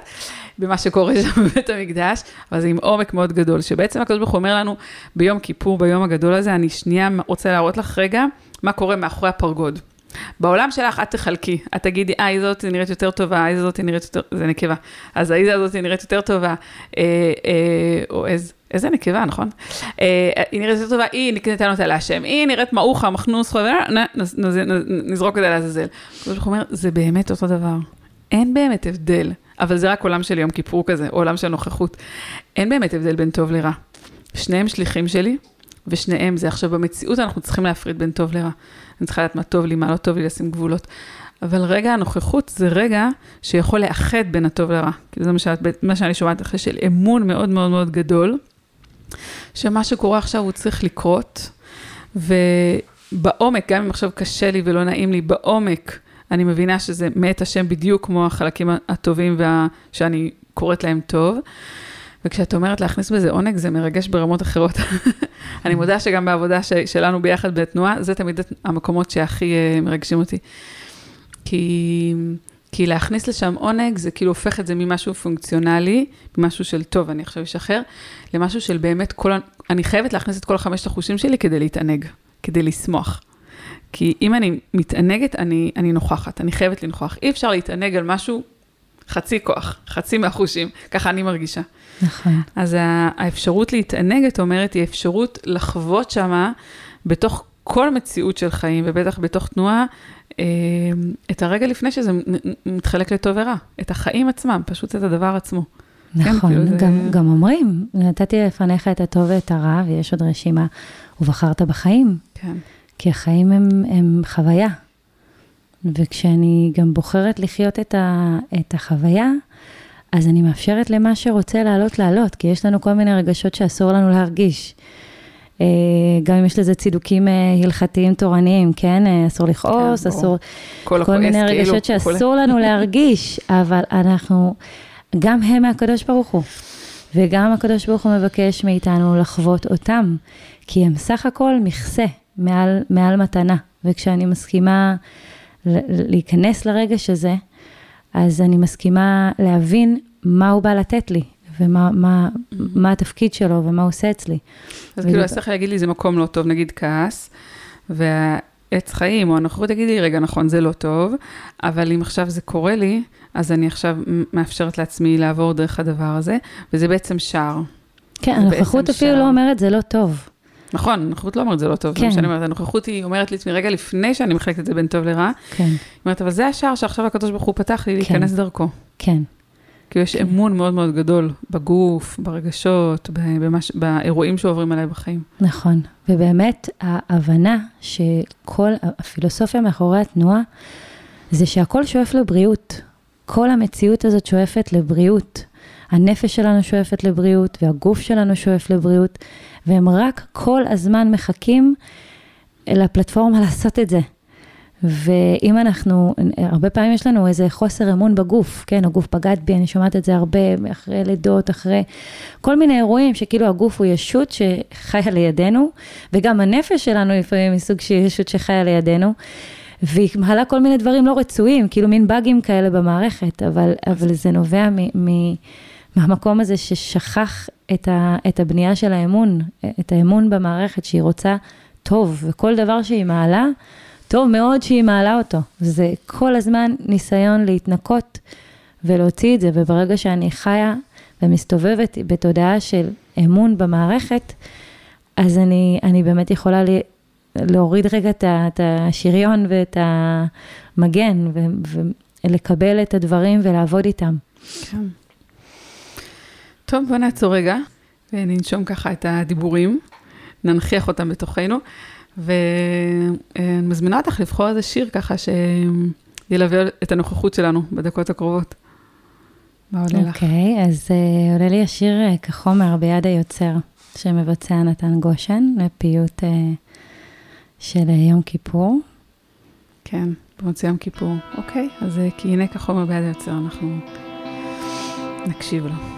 במה שקורה שם בבית המקדש, אבל זה עם עומק מאוד גדול, שבעצם הקדוש ברוך הוא אומר לנו, ביום כיפור, ביום הגדול הזה, אני שנייה רוצה להראות לך רגע מה קורה מאחורי הפרגוד. בעולם שלך את תחלקי, את תגידי, אה, זאת נראית יותר טובה, היא זאת נראית יותר, זה נקבה, אז האיזה הזאת נראית יותר טובה, אה, אה, או איזה, איזה נקבה, נכון? אה, היא נראית יותר טובה, היא ניתן אותה להשם, היא נראית מעוכה, מחנוס, חבר, נזרוק את זה לעזאזל. הוא אומר, זה באמת אותו דבר. אין באמת הבדל. אבל זה רק עולם של יום כיפור כזה, עולם של נוכחות. אין באמת הבדל בין טוב לרע. שניהם שליחים שלי, ושניהם זה. עכשיו, במציאות אנחנו צריכים להפריד בין טוב לרע. אני צריכה לדעת מה טוב לי, מה לא טוב לי, לשים גבולות. אבל רגע הנוכחות זה רגע שיכול לאחד בין הטוב לרע. כי זה מה, מה שאני שומעת אחרי של אמון מאוד מאוד מאוד גדול, שמה שקורה עכשיו הוא צריך לקרות, ובעומק, גם אם עכשיו קשה לי ולא נעים לי, בעומק, אני מבינה שזה מאת השם בדיוק כמו החלקים הטובים וה... שאני קוראת להם טוב. וכשאת אומרת להכניס בזה עונג, זה מרגש ברמות אחרות. אני מודה שגם בעבודה ש... שלנו ביחד בתנועה, זה תמיד המקומות שהכי uh, מרגשים אותי. כי, כי להכניס לשם עונג, זה כאילו הופך את זה ממשהו פונקציונלי, ממשהו של טוב, אני עכשיו אשחרר, למשהו של באמת כל, אני חייבת להכניס את כל חמשת החושים שלי כדי להתענג, כדי לשמוח. כי אם אני מתענגת, אני, אני נוכחת, אני חייבת לנכוח. אי אפשר להתענג על משהו חצי כוח, חצי מהחושים, ככה אני מרגישה. נכון. אז האפשרות להתענג, את אומרת, היא אפשרות לחוות שמה, בתוך כל מציאות של חיים, ובטח בתוך תנועה, אה, את הרגע לפני שזה מתחלק לטוב ורע, את החיים עצמם, פשוט את הדבר עצמו. כן, נכון, כן, כאילו גם, זה... גם אומרים, נתתי לפניך את הטוב ואת הרע, ויש עוד רשימה, ובחרת בחיים. כן. כי החיים הם, הם חוויה. וכשאני גם בוחרת לחיות את, ה, את החוויה, אז אני מאפשרת למה שרוצה לעלות, לעלות, כי יש לנו כל מיני רגשות שאסור לנו להרגיש. אה, גם אם יש לזה צידוקים אה, הלכתיים תורניים, כן? אה, אסור לכעוס, כן, אסור... כל, כל מיני רגשות כאילו, שאסור לנו להרגיש, אבל אנחנו, גם הם מהקדוש ברוך הוא. וגם הקדוש ברוך הוא מבקש מאיתנו לחוות אותם, כי הם סך הכל מכסה מעל, מעל מתנה. וכשאני מסכימה להיכנס לרגש הזה, אז אני מסכימה להבין מה הוא בא לתת לי, ומה מה, מה התפקיד שלו ומה הוא עושה אצלי. אז כאילו, צריך להגיד לי, זה מקום לא טוב, נגיד כעס, והעץ חיים או הנוכחות תגיד לי, רגע, נכון, זה לא טוב, אבל אם עכשיו זה קורה לי, אז אני עכשיו מאפשרת לעצמי לעבור דרך הדבר הזה, וזה בעצם שער. כן, הנוכחות אפילו שער. לא אומרת, זה לא טוב. נכון, הנוכחות לא אומרת זה לא טוב, כן. זה מה שאני אומרת, הנוכחות היא אומרת לעצמי רגע לפני שאני מחלקת את זה בין טוב לרע. כן. היא אומרת, אבל זה השער שעכשיו הקדוש ברוך הוא פתח לי כן. להיכנס דרכו. כן. כי יש כן. אמון מאוד מאוד גדול בגוף, ברגשות, במש, באירועים שעוברים עליי בחיים. נכון, ובאמת ההבנה שכל הפילוסופיה מאחורי התנועה, זה שהכל שואף לבריאות. כל המציאות הזאת שואפת לבריאות. הנפש שלנו שואפת לבריאות, והגוף שלנו שואף לבריאות, והם רק כל הזמן מחכים לפלטפורמה לעשות את זה. ואם אנחנו, הרבה פעמים יש לנו איזה חוסר אמון בגוף, כן, הגוף בגד בי, אני שומעת את זה הרבה, אחרי לידות, אחרי כל מיני אירועים שכאילו הגוף הוא ישות שחיה לידינו, וגם הנפש שלנו לפעמים היא סוג של ישות שחיה לידינו, והיא מעלה כל מיני דברים לא רצויים, כאילו מין באגים כאלה במערכת, אבל, אבל זה נובע מ... מ מהמקום הזה ששכח את, ה, את הבנייה של האמון, את האמון במערכת שהיא רוצה טוב, וכל דבר שהיא מעלה, טוב מאוד שהיא מעלה אותו. זה כל הזמן ניסיון להתנקות ולהוציא את זה, וברגע שאני חיה ומסתובבת בתודעה של אמון במערכת, אז אני, אני באמת יכולה להוריד רגע את, השריון ואת המגן, ו, ולקבל את הדברים ולעבוד איתם. כן. טוב, בוא נעצור רגע, וננשום ככה את הדיבורים, ננכיח אותם בתוכנו, ואני מזמינה אותך לבחור איזה שיר ככה שילווה את הנוכחות שלנו בדקות הקרובות. מה עולה לך? אוקיי, אז uh, עולה לי השיר uh, כחומר ביד היוצר, שמבצע נתן גושן, לפיוט uh, של uh, יום כיפור. כן, במוצאי יום כיפור. אוקיי, אז uh, כי הנה כחומר ביד היוצר, אנחנו נקשיב לו.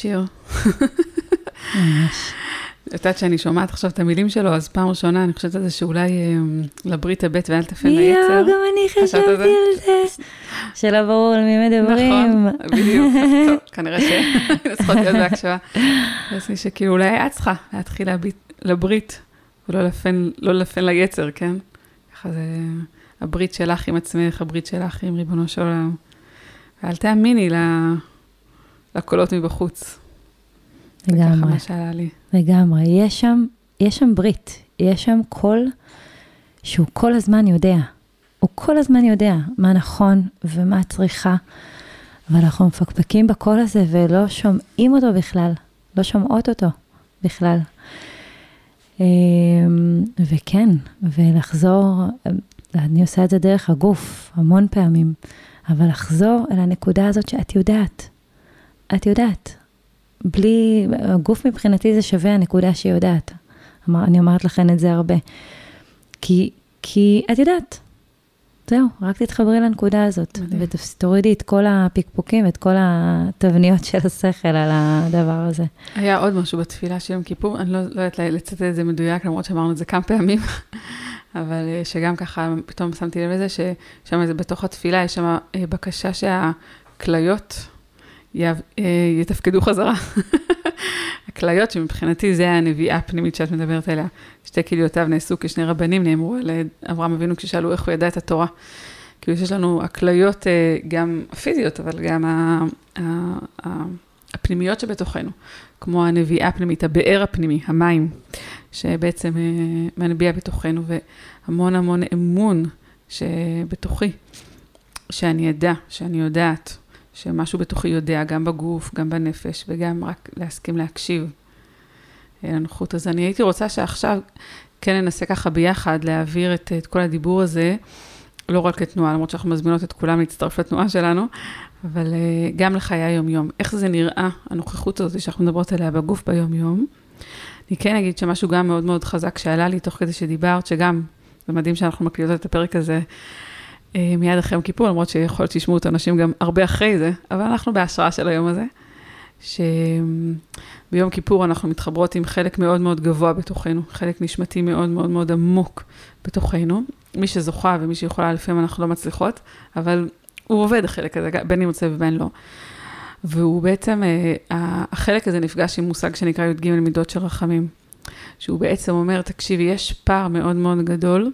שיר. ממש. את יודעת שאני שומעת עכשיו את המילים שלו, אז פעם ראשונה אני חושבת על זה שאולי אה, לברית הבט ואל תפן ליצר. יואו, גם אני חשבתי על זה. שלא ברור על מי מדברים. נכון, בדיוק. טוב, כנראה שהיינו צריכות להיות בהקשבה. אז שכאילו אולי את צריכה להתחיל לברית, ולא לפן, לא לפן ליצר, כן? ככה זה הברית שלך עם עצמך, הברית שלך עם ריבונו של עולם. ואל תאמיני לקולות מבחוץ. לגמרי. זה ככה מה שעלה לי. לגמרי. יש שם, יש שם ברית, יש שם קול שהוא כל הזמן יודע. הוא כל הזמן יודע מה נכון ומה צריכה, ואנחנו מפקפקים בקול הזה ולא שומעים אותו בכלל, לא שומעות אותו בכלל. אמ, וכן, ולחזור, אני עושה את זה דרך הגוף המון פעמים, אבל לחזור אל הנקודה הזאת שאת יודעת, את יודעת. בלי, הגוף מבחינתי זה שווה הנקודה שהיא יודעת. אני אומרת לכן את זה הרבה. כי, כי את יודעת, זהו, רק תתחברי לנקודה הזאת, ותורידי את כל הפקפוקים, את כל התבניות של השכל על הדבר הזה. היה עוד משהו בתפילה של יום כיפור, אני לא, לא יודעת לצטט את זה מדויק, למרות שאמרנו את זה כמה פעמים, אבל אה, שגם ככה פתאום שמתי לב לזה, ששם זה בתוך התפילה, יש שם אה, בקשה שהכליות יתפקדו חזרה. הכליות, שמבחינתי זה הנביאה הפנימית שאת מדברת עליה. שתי כליותיו נעשו כשני רבנים, נאמרו על אברהם אבינו כששאלו איך הוא ידע את התורה. כאילו שיש לנו הכליות אה, גם הפיזיות, אבל גם הפנימיות שבתוכנו, כמו הנביאה הפנימית, הבאר הפנימי, המים, שבעצם אה, מנביע בתוכנו, והמון המון אמון שבתוכי, שאני אדע, שאני יודעת. שמשהו בתוכי יודע, גם בגוף, גם בנפש, וגם רק להסכים להקשיב לנוחות. אז אני הייתי רוצה שעכשיו כן ננסה ככה ביחד להעביר את, את כל הדיבור הזה, לא רק לתנועה, למרות שאנחנו מזמינות את כולם להצטרף לתנועה שלנו, אבל אה, גם לחיי היום-יום. איך זה נראה, הנוכחות הזאת שאנחנו מדברות עליה בגוף ביום-יום. אני כן אגיד שמשהו גם מאוד מאוד חזק שעלה לי תוך כדי שדיברת, שגם, זה מדהים שאנחנו מקליטות את הפרק הזה אה, מיד אחרי יום כיפור, למרות שיכול להיות שישמעו את האנשים גם הרבה אחרי זה, אבל אנחנו בהשראה של היום הזה, שביום כיפור אנחנו מתחברות עם חלק מאוד מאוד גבוה בתוכנו, חלק נשמתי מאוד מאוד מאוד עמוק בתוכנו. מי שזוכה ומי שיכולה, לפעמים אנחנו לא מצליחות, אבל הוא עובד החלק הזה, בין אם רוצה ובין לא. והוא בעצם, אה, החלק הזה נפגש עם מושג שנקרא י"ג מידות של רחמים, שהוא בעצם אומר, תקשיבי, יש פער מאוד מאוד גדול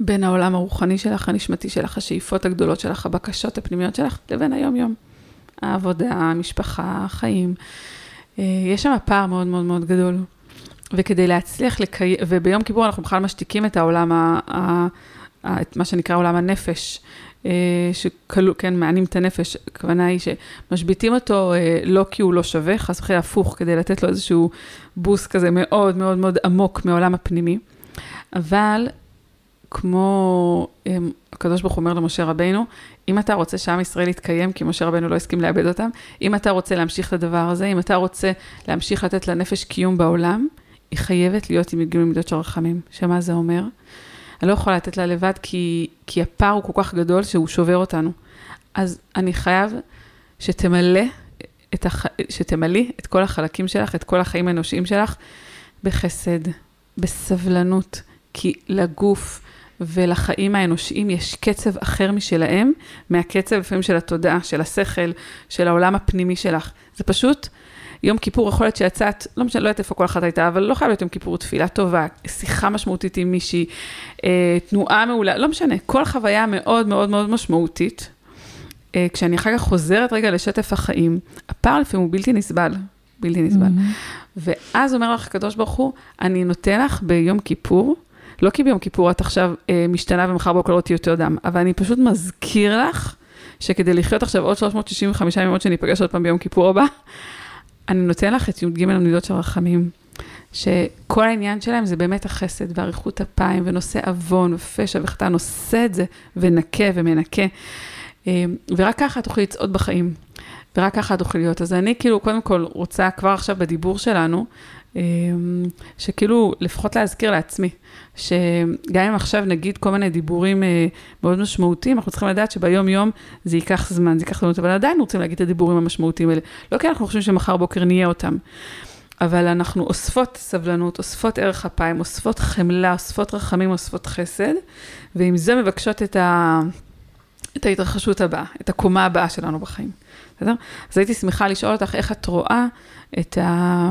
בין העולם הרוחני שלך, הנשמתי שלך, השאיפות הגדולות שלך, הבקשות הפנימיות שלך, לבין היום-יום. העבודה, המשפחה, החיים. אה, יש שם פער מאוד מאוד מאוד גדול. וכדי להצליח לקיים, וביום כיפור אנחנו בכלל משתיקים את העולם, ה, ה, ה, את מה שנקרא עולם הנפש, אה, שכלו, כן, מענים את הנפש, הכוונה היא שמשביתים אותו אה, לא כי הוא לא שווה, חס וחלילה הפוך, כדי לתת לו איזשהו בוסט כזה מאוד מאוד מאוד עמוק מהעולם הפנימי. אבל כמו אמ, הקדוש ברוך הוא אומר למשה רבינו, אם אתה רוצה שעם ישראל יתקיים, כי משה רבינו לא הסכים לאבד אותם, אם אתה רוצה להמשיך את הדבר הזה, אם אתה רוצה להמשיך לתת לנפש קיום בעולם, היא חייבת להיות עם גיל מידות של רחמים. שמה זה אומר? אני לא יכולה לתת לה לבד, כי, כי הפער הוא כל כך גדול שהוא שובר אותנו. אז אני חייב שתמלא את הח... שתמלאי את כל החלקים שלך, את כל החיים האנושיים שלך, בחסד, בסבלנות, כי לגוף ולחיים האנושיים יש קצב אחר משלהם, מהקצב לפעמים של התודעה, של השכל, של העולם הפנימי שלך. זה פשוט, יום כיפור יכול להיות שיצאת, לא משנה, לא יודעת איפה כל אחת הייתה, אבל לא חייב להיות יום כיפור, תפילה טובה, שיחה משמעותית עם מישהי, אה, תנועה מעולה, לא משנה, כל חוויה מאוד מאוד מאוד משמעותית. אה, כשאני אחר כך חוזרת רגע לשטף החיים, הפער לפעמים הוא בלתי נסבל, בלתי נסבל. Mm-hmm. ואז אומר לך הקדוש ברוך הוא, אני נותן לך ביום כיפור, לא כי ביום כיפור את עכשיו אה, משתנה ומחר בוקר לא תהיי יותר דם, אבל אני פשוט מזכיר לך שכדי לחיות עכשיו עוד 365 ימים, עוד שניפגש עוד פעם ביום כיפור הבא, אני נותן לך את י"ג המידות של רחמים, שכל העניין שלהם זה באמת החסד ואריכות אפיים ונושא עוון ופשע וחטא, נושא את זה ונקה ומנקה. אה, ורק ככה תוכלי לצעוד בחיים, ורק ככה תוכלי להיות. אז אני כאילו, קודם כל, רוצה כבר עכשיו בדיבור שלנו, שכאילו, לפחות להזכיר לעצמי, שגם אם עכשיו נגיד כל מיני דיבורים אה, מאוד משמעותיים, אנחנו צריכים לדעת שביום-יום זה ייקח זמן, זה ייקח זמן, אבל עדיין רוצים להגיד את הדיבורים המשמעותיים האלה. לא כי אנחנו חושבים שמחר בוקר נהיה אותם, אבל אנחנו אוספות סבלנות, אוספות ערך אפיים, אוספות חמלה, אוספות רחמים, אוספות חסד, ועם זה מבקשות את, ה... את ההתרחשות הבאה, את הקומה הבאה שלנו בחיים. בסדר? אז הייתי שמחה לשאול אותך איך את רואה את ה...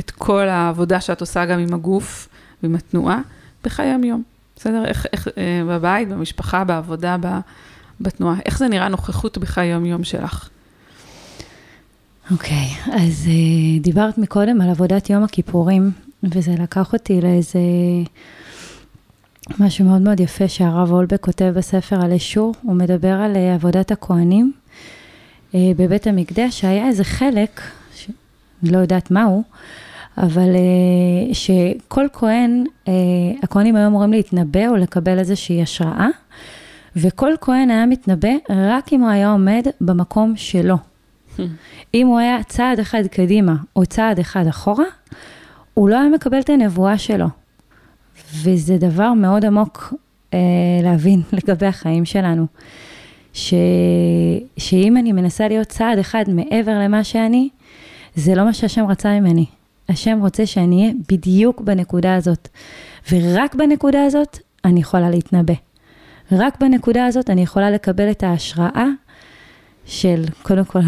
את כל העבודה שאת עושה גם עם הגוף ועם התנועה בחיי היום-יום. בסדר? איך, איך אה, בבית, במשפחה, בעבודה, בתנועה. איך זה נראה נוכחות בחיי היום-יום שלך? אוקיי, okay, אז uh, דיברת מקודם על עבודת יום הכיפורים, וזה לקח אותי לאיזה משהו מאוד מאוד יפה שהרב אולבק כותב בספר על אשור, הוא מדבר על uh, עבודת הכוהנים uh, בבית המקדש, שהיה איזה חלק, ש... לא יודעת מהו, אבל uh, שכל כהן, uh, הכהנים היו אמורים להתנבא או לקבל איזושהי השראה, וכל כהן היה מתנבא רק אם הוא היה עומד במקום שלו. אם הוא היה צעד אחד קדימה או צעד אחד אחורה, הוא לא היה מקבל את הנבואה שלו. וזה דבר מאוד עמוק אה, להבין לגבי החיים שלנו. ש... שאם אני מנסה להיות צעד אחד מעבר למה שאני, זה לא מה שהשם רצה ממני. השם רוצה שאני אהיה בדיוק בנקודה הזאת. ורק בנקודה הזאת אני יכולה להתנבא. רק בנקודה הזאת אני יכולה לקבל את ההשראה של קודם כל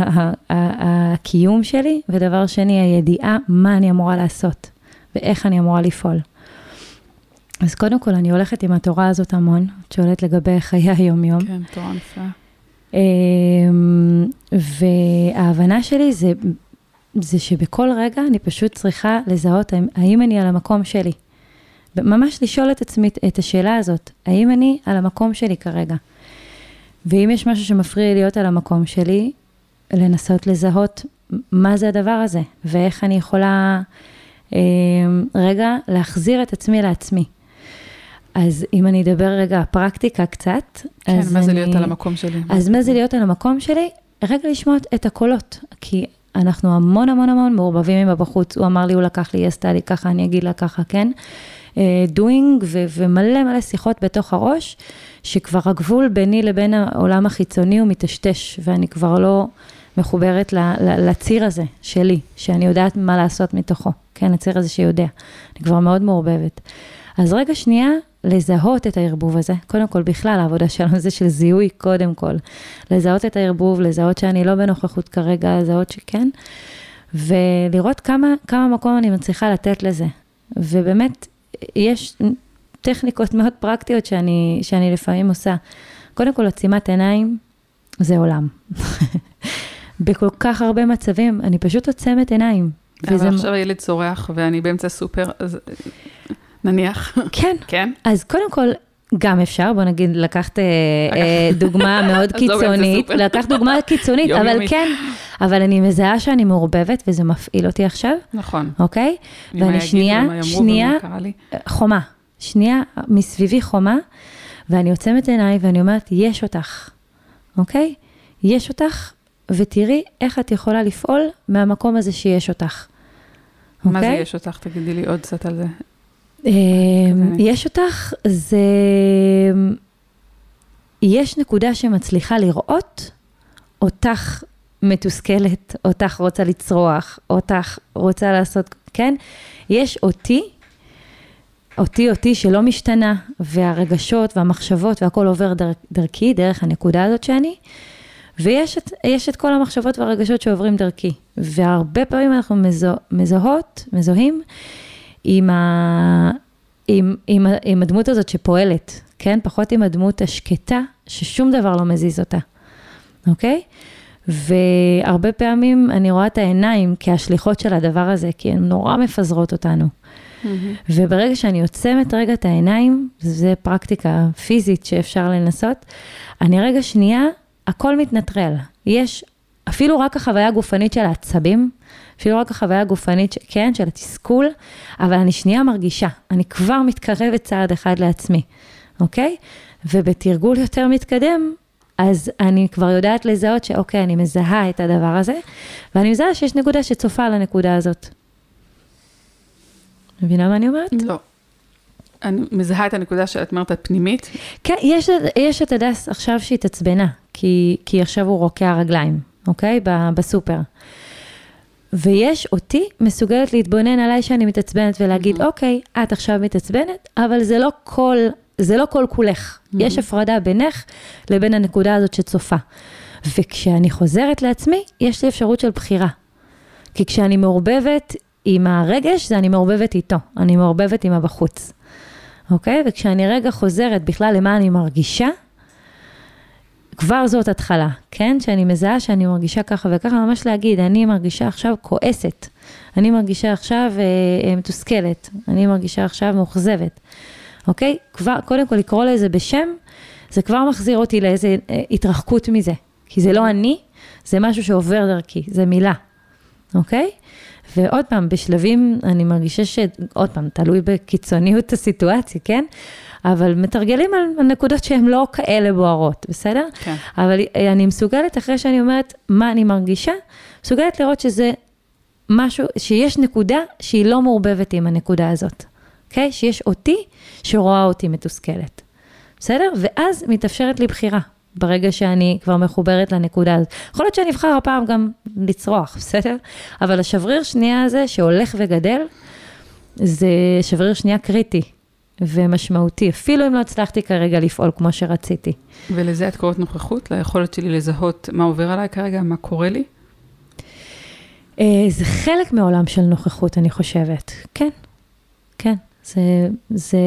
הקיום שלי, ודבר שני, הידיעה מה אני אמורה לעשות ואיך אני אמורה לפעול. אז קודם כל, אני הולכת עם התורה הזאת המון, את שואלת לגבי חיי היום-יום. כן, תורה נפלאה. אמ, וההבנה שלי זה, זה שבכל רגע אני פשוט צריכה לזהות האם אני על המקום שלי. ממש לשאול את עצמי את השאלה הזאת, האם אני על המקום שלי כרגע? ואם יש משהו שמפריע להיות על המקום שלי, לנסות לזהות מה זה הדבר הזה, ואיך אני יכולה אה, רגע להחזיר את עצמי לעצמי. אז אם אני אדבר רגע פרקטיקה קצת, כן, אז מה זה אני... להיות על המקום שלי? אז מה זה להיות על המקום שלי? רגע לשמוע את הקולות, כי אנחנו המון המון המון מעורבבים עם הבחוץ. הוא אמר לי, הוא לקח לי, היא עשתה לי ככה, אני אגיד לה ככה, כן? דוינג uh, ומלא מלא שיחות בתוך הראש, שכבר הגבול ביני לבין העולם החיצוני הוא מטשטש, ואני כבר לא מחוברת ל, ל, לציר הזה שלי, שאני יודעת מה לעשות מתוכו, כן, הציר הזה שיודע. אני כבר מאוד מעורבבת. אז רגע שנייה, לזהות את הערבוב הזה, קודם כל בכלל העבודה שלנו זה של זיהוי קודם כל, לזהות את הערבוב, לזהות שאני לא בנוכחות כרגע, לזהות שכן, ולראות כמה, כמה מקום אני מצליחה לתת לזה. ובאמת, יש טכניקות מאוד פרקטיות שאני, שאני לפעמים עושה. קודם כל, עצימת עיניים זה עולם. בכל כך הרבה מצבים, אני פשוט עוצמת עיניים. אבל וזה... עכשיו הילד צורח ואני באמצע סופר, אז נניח. כן. כן. אז קודם כל, גם אפשר, בוא נגיד, לקחת אה, אה, דוגמה מאוד קיצונית, לקחת דוגמה קיצונית, אבל כן, אבל אני מזהה שאני מעורבבת וזה מפעיל אותי עכשיו. נכון. אוקיי? ואני שנייה, שנייה, חומה, שנייה מסביבי חומה, ואני עוצמת עיניי ואני אומרת, יש אותך, אוקיי? יש אותך, ותראי איך את יכולה לפעול מהמקום הזה שיש אותך. מה זה יש אותך? תגידי לי עוד קצת על זה. אמ, יש אותך, זה... יש נקודה שמצליחה לראות אותך מתוסכלת, אותך רוצה לצרוח, אותך רוצה לעשות, כן? יש אותי, אותי אותי שלא משתנה, והרגשות והמחשבות והכל עובר דר, דרכי, דרך הנקודה הזאת שאני, ויש את, את כל המחשבות והרגשות שעוברים דרכי. והרבה פעמים אנחנו מזוה, מזוהות, מזוהים עם, ה, עם, עם, עם הדמות הזאת שפועלת, כן? פחות עם הדמות השקטה, ששום דבר לא מזיז אותה, אוקיי? והרבה פעמים אני רואה את העיניים כהשליחות של הדבר הזה, כי הן נורא מפזרות אותנו. Mm-hmm. וברגע שאני עוצמת רגע את העיניים, זו פרקטיקה פיזית שאפשר לנסות, אני רגע שנייה, הכל מתנטרל. יש אפילו רק החוויה הגופנית של העצבים, אפילו רק החוויה הגופנית, כן, של התסכול, אבל אני שנייה מרגישה, אני כבר מתקרבת צעד אחד לעצמי, אוקיי? ובתרגול יותר מתקדם, אז אני כבר יודעת לזהות שאוקיי, אני מזהה את הדבר הזה, ואני מזהה שיש נקודה שצופה על הנקודה הזאת. מבינה מה אני אומרת? לא. אני מזהה את הנקודה שאת אומרת, הפנימית. כן, יש, יש את הדס עכשיו שהתעצבנה, כי, כי עכשיו הוא רוקע רגליים, אוקיי? בסופר. ויש אותי מסוגלת להתבונן עליי שאני מתעצבנת ולהגיד, mm-hmm. אוקיי, את עכשיו מתעצבנת, אבל זה לא כל, זה לא כל כולך. Mm-hmm. יש הפרדה בינך לבין הנקודה הזאת שצופה. וכשאני חוזרת לעצמי, יש לי אפשרות של בחירה. כי כשאני מעורבבת עם הרגש, זה אני מעורבבת איתו, אני מעורבבת עם הבחוץ. אוקיי? וכשאני רגע חוזרת בכלל למה אני מרגישה, כבר זאת התחלה, כן? שאני מזהה שאני מרגישה ככה וככה, ממש להגיד, אני מרגישה עכשיו כועסת, אני מרגישה עכשיו אה, אה, מתוסכלת, אני מרגישה עכשיו מאוכזבת, אוקיי? כבר, קודם כל לקרוא לזה בשם, זה כבר מחזיר אותי לאיזה אה, התרחקות מזה, כי זה לא אני, זה משהו שעובר דרכי, זה מילה, אוקיי? ועוד פעם, בשלבים, אני מרגישה ש... עוד פעם, תלוי בקיצוניות הסיטואציה, כן? אבל מתרגלים על נקודות שהן לא כאלה בוערות, בסדר? כן. אבל אני מסוגלת, אחרי שאני אומרת מה אני מרגישה, מסוגלת לראות שזה משהו, שיש נקודה שהיא לא מעורבבת עם הנקודה הזאת, אוקיי? שיש אותי שרואה אותי מתוסכלת, בסדר? ואז מתאפשרת לי בחירה. ברגע שאני כבר מחוברת לנקודה הזאת. יכול להיות שאני אבחר הפעם גם לצרוח, בסדר? אבל השבריר שנייה הזה שהולך וגדל, זה שבריר שנייה קריטי ומשמעותי, אפילו אם לא הצלחתי כרגע לפעול כמו שרציתי. ולזה את קוראת נוכחות? ליכולת שלי לזהות מה עובר עליי כרגע, מה קורה לי? אה, זה חלק מעולם של נוכחות, אני חושבת. כן, כן. זה, זה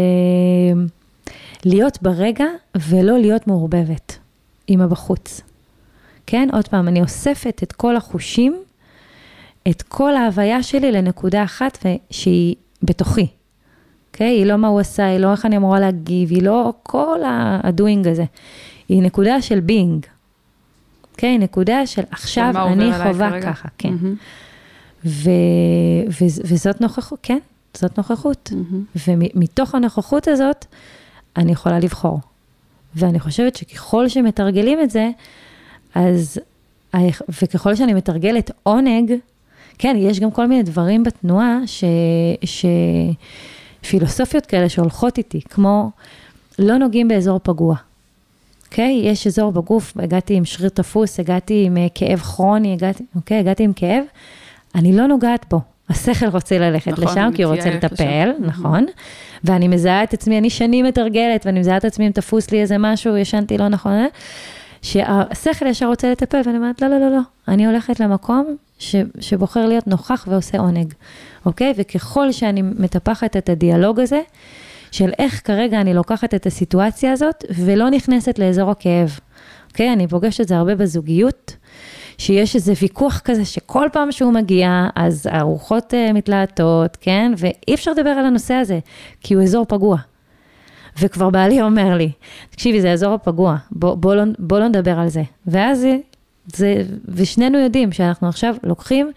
להיות ברגע ולא להיות מעורבבת. עם הבחוץ. כן, עוד פעם, אני אוספת את כל החושים, את כל ההוויה שלי לנקודה אחת שהיא בתוכי. אוקיי? היא לא מה הוא עשה, היא לא איך אני אמורה להגיב, היא לא כל הדוינג הזה. היא נקודה של בינג. אוקיי? נקודה של עכשיו אני חווה ככה, כן. Mm-hmm. ו- ו- וזאת נוכחות, כן, זאת נוכחות. Mm-hmm. ומתוך הנוכחות הזאת, אני יכולה לבחור. ואני חושבת שככל שמתרגלים את זה, אז, וככל שאני מתרגלת עונג, כן, יש גם כל מיני דברים בתנועה, ש, ש, פילוסופיות כאלה שהולכות איתי, כמו לא נוגעים באזור פגוע. אוקיי? Okay? יש אזור בגוף, הגעתי עם שריר תפוס, הגעתי עם uh, כאב כרוני, הגעתי, אוקיי? Okay? הגעתי עם כאב, אני לא נוגעת בו. השכל רוצה ללכת נכון, לשם, כי הוא רוצה לטפל, לשם. נכון. ואני מזהה את עצמי, אני שנים מתרגלת, ואני מזהה את עצמי אם תפוס לי איזה משהו, ישנתי לא נכון, אה? שהשכל ישר רוצה לטפל, ואני אומרת, לא, לא, לא, לא, אני הולכת למקום ש, שבוחר להיות נוכח ועושה עונג, אוקיי? וככל שאני מטפחת את הדיאלוג הזה, של איך כרגע אני לוקחת את הסיטואציה הזאת, ולא נכנסת לאזור הכאב, אוקיי? אני פוגשת את זה הרבה בזוגיות. שיש איזה ויכוח כזה שכל פעם שהוא מגיע, אז הרוחות uh, מתלהטות, כן? ואי אפשר לדבר על הנושא הזה, כי הוא אזור פגוע. וכבר בעלי אומר לי, תקשיבי, זה אזור הפגוע, בוא, בוא, לא, בוא לא נדבר על זה. ואז זה, זה, ושנינו יודעים שאנחנו עכשיו לוקחים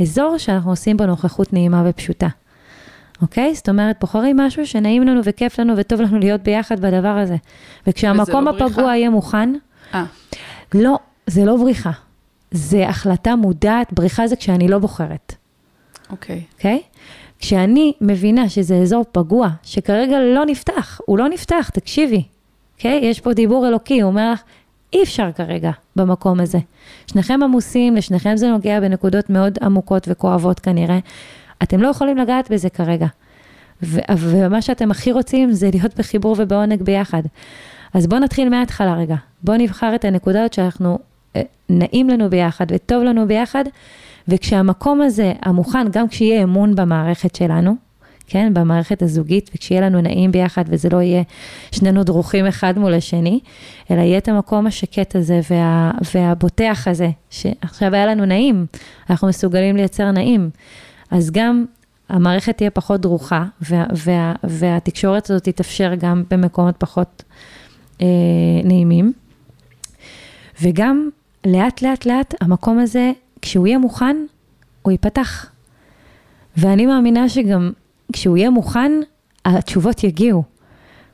אזור שאנחנו עושים בו נוכחות נעימה ופשוטה. אוקיי? זאת אומרת, בוחרים משהו שנעים לנו וכיף לנו וטוב לנו להיות ביחד בדבר הזה. וכשהמקום לא הפגוע בריחה? יהיה מוכן, 아. אה. לא, זה לא בריחה. זה החלטה מודעת, בריחה זה כשאני לא בוחרת. אוקיי. Okay. אוקיי? Okay? כשאני מבינה שזה אזור פגוע, שכרגע לא נפתח, הוא לא נפתח, תקשיבי, אוקיי? Okay? יש פה דיבור אלוקי, הוא אומר לך, אי אפשר כרגע במקום הזה. שניכם עמוסים, לשניכם זה נוגע בנקודות מאוד עמוקות וכואבות כנראה. אתם לא יכולים לגעת בזה כרגע. ו- ומה שאתם הכי רוצים זה להיות בחיבור ובעונג ביחד. אז בואו נתחיל מההתחלה רגע. בואו נבחר את הנקודות שאנחנו אה, נעים לנו ביחד וטוב לנו ביחד, וכשהמקום הזה, המוכן, גם כשיהיה אמון במערכת שלנו, כן, במערכת הזוגית, וכשיהיה לנו נעים ביחד וזה לא יהיה שנינו דרוכים אחד מול השני, אלא יהיה את המקום השקט הזה וה, והבוטח הזה, שעכשיו היה לנו נעים, אנחנו מסוגלים לייצר נעים. אז גם המערכת תהיה פחות דרוכה, וה, וה, והתקשורת הזאת תתאפשר גם במקומות פחות אה, נעימים. וגם לאט לאט לאט המקום הזה, כשהוא יהיה מוכן, הוא ייפתח. ואני מאמינה שגם כשהוא יהיה מוכן, התשובות יגיעו.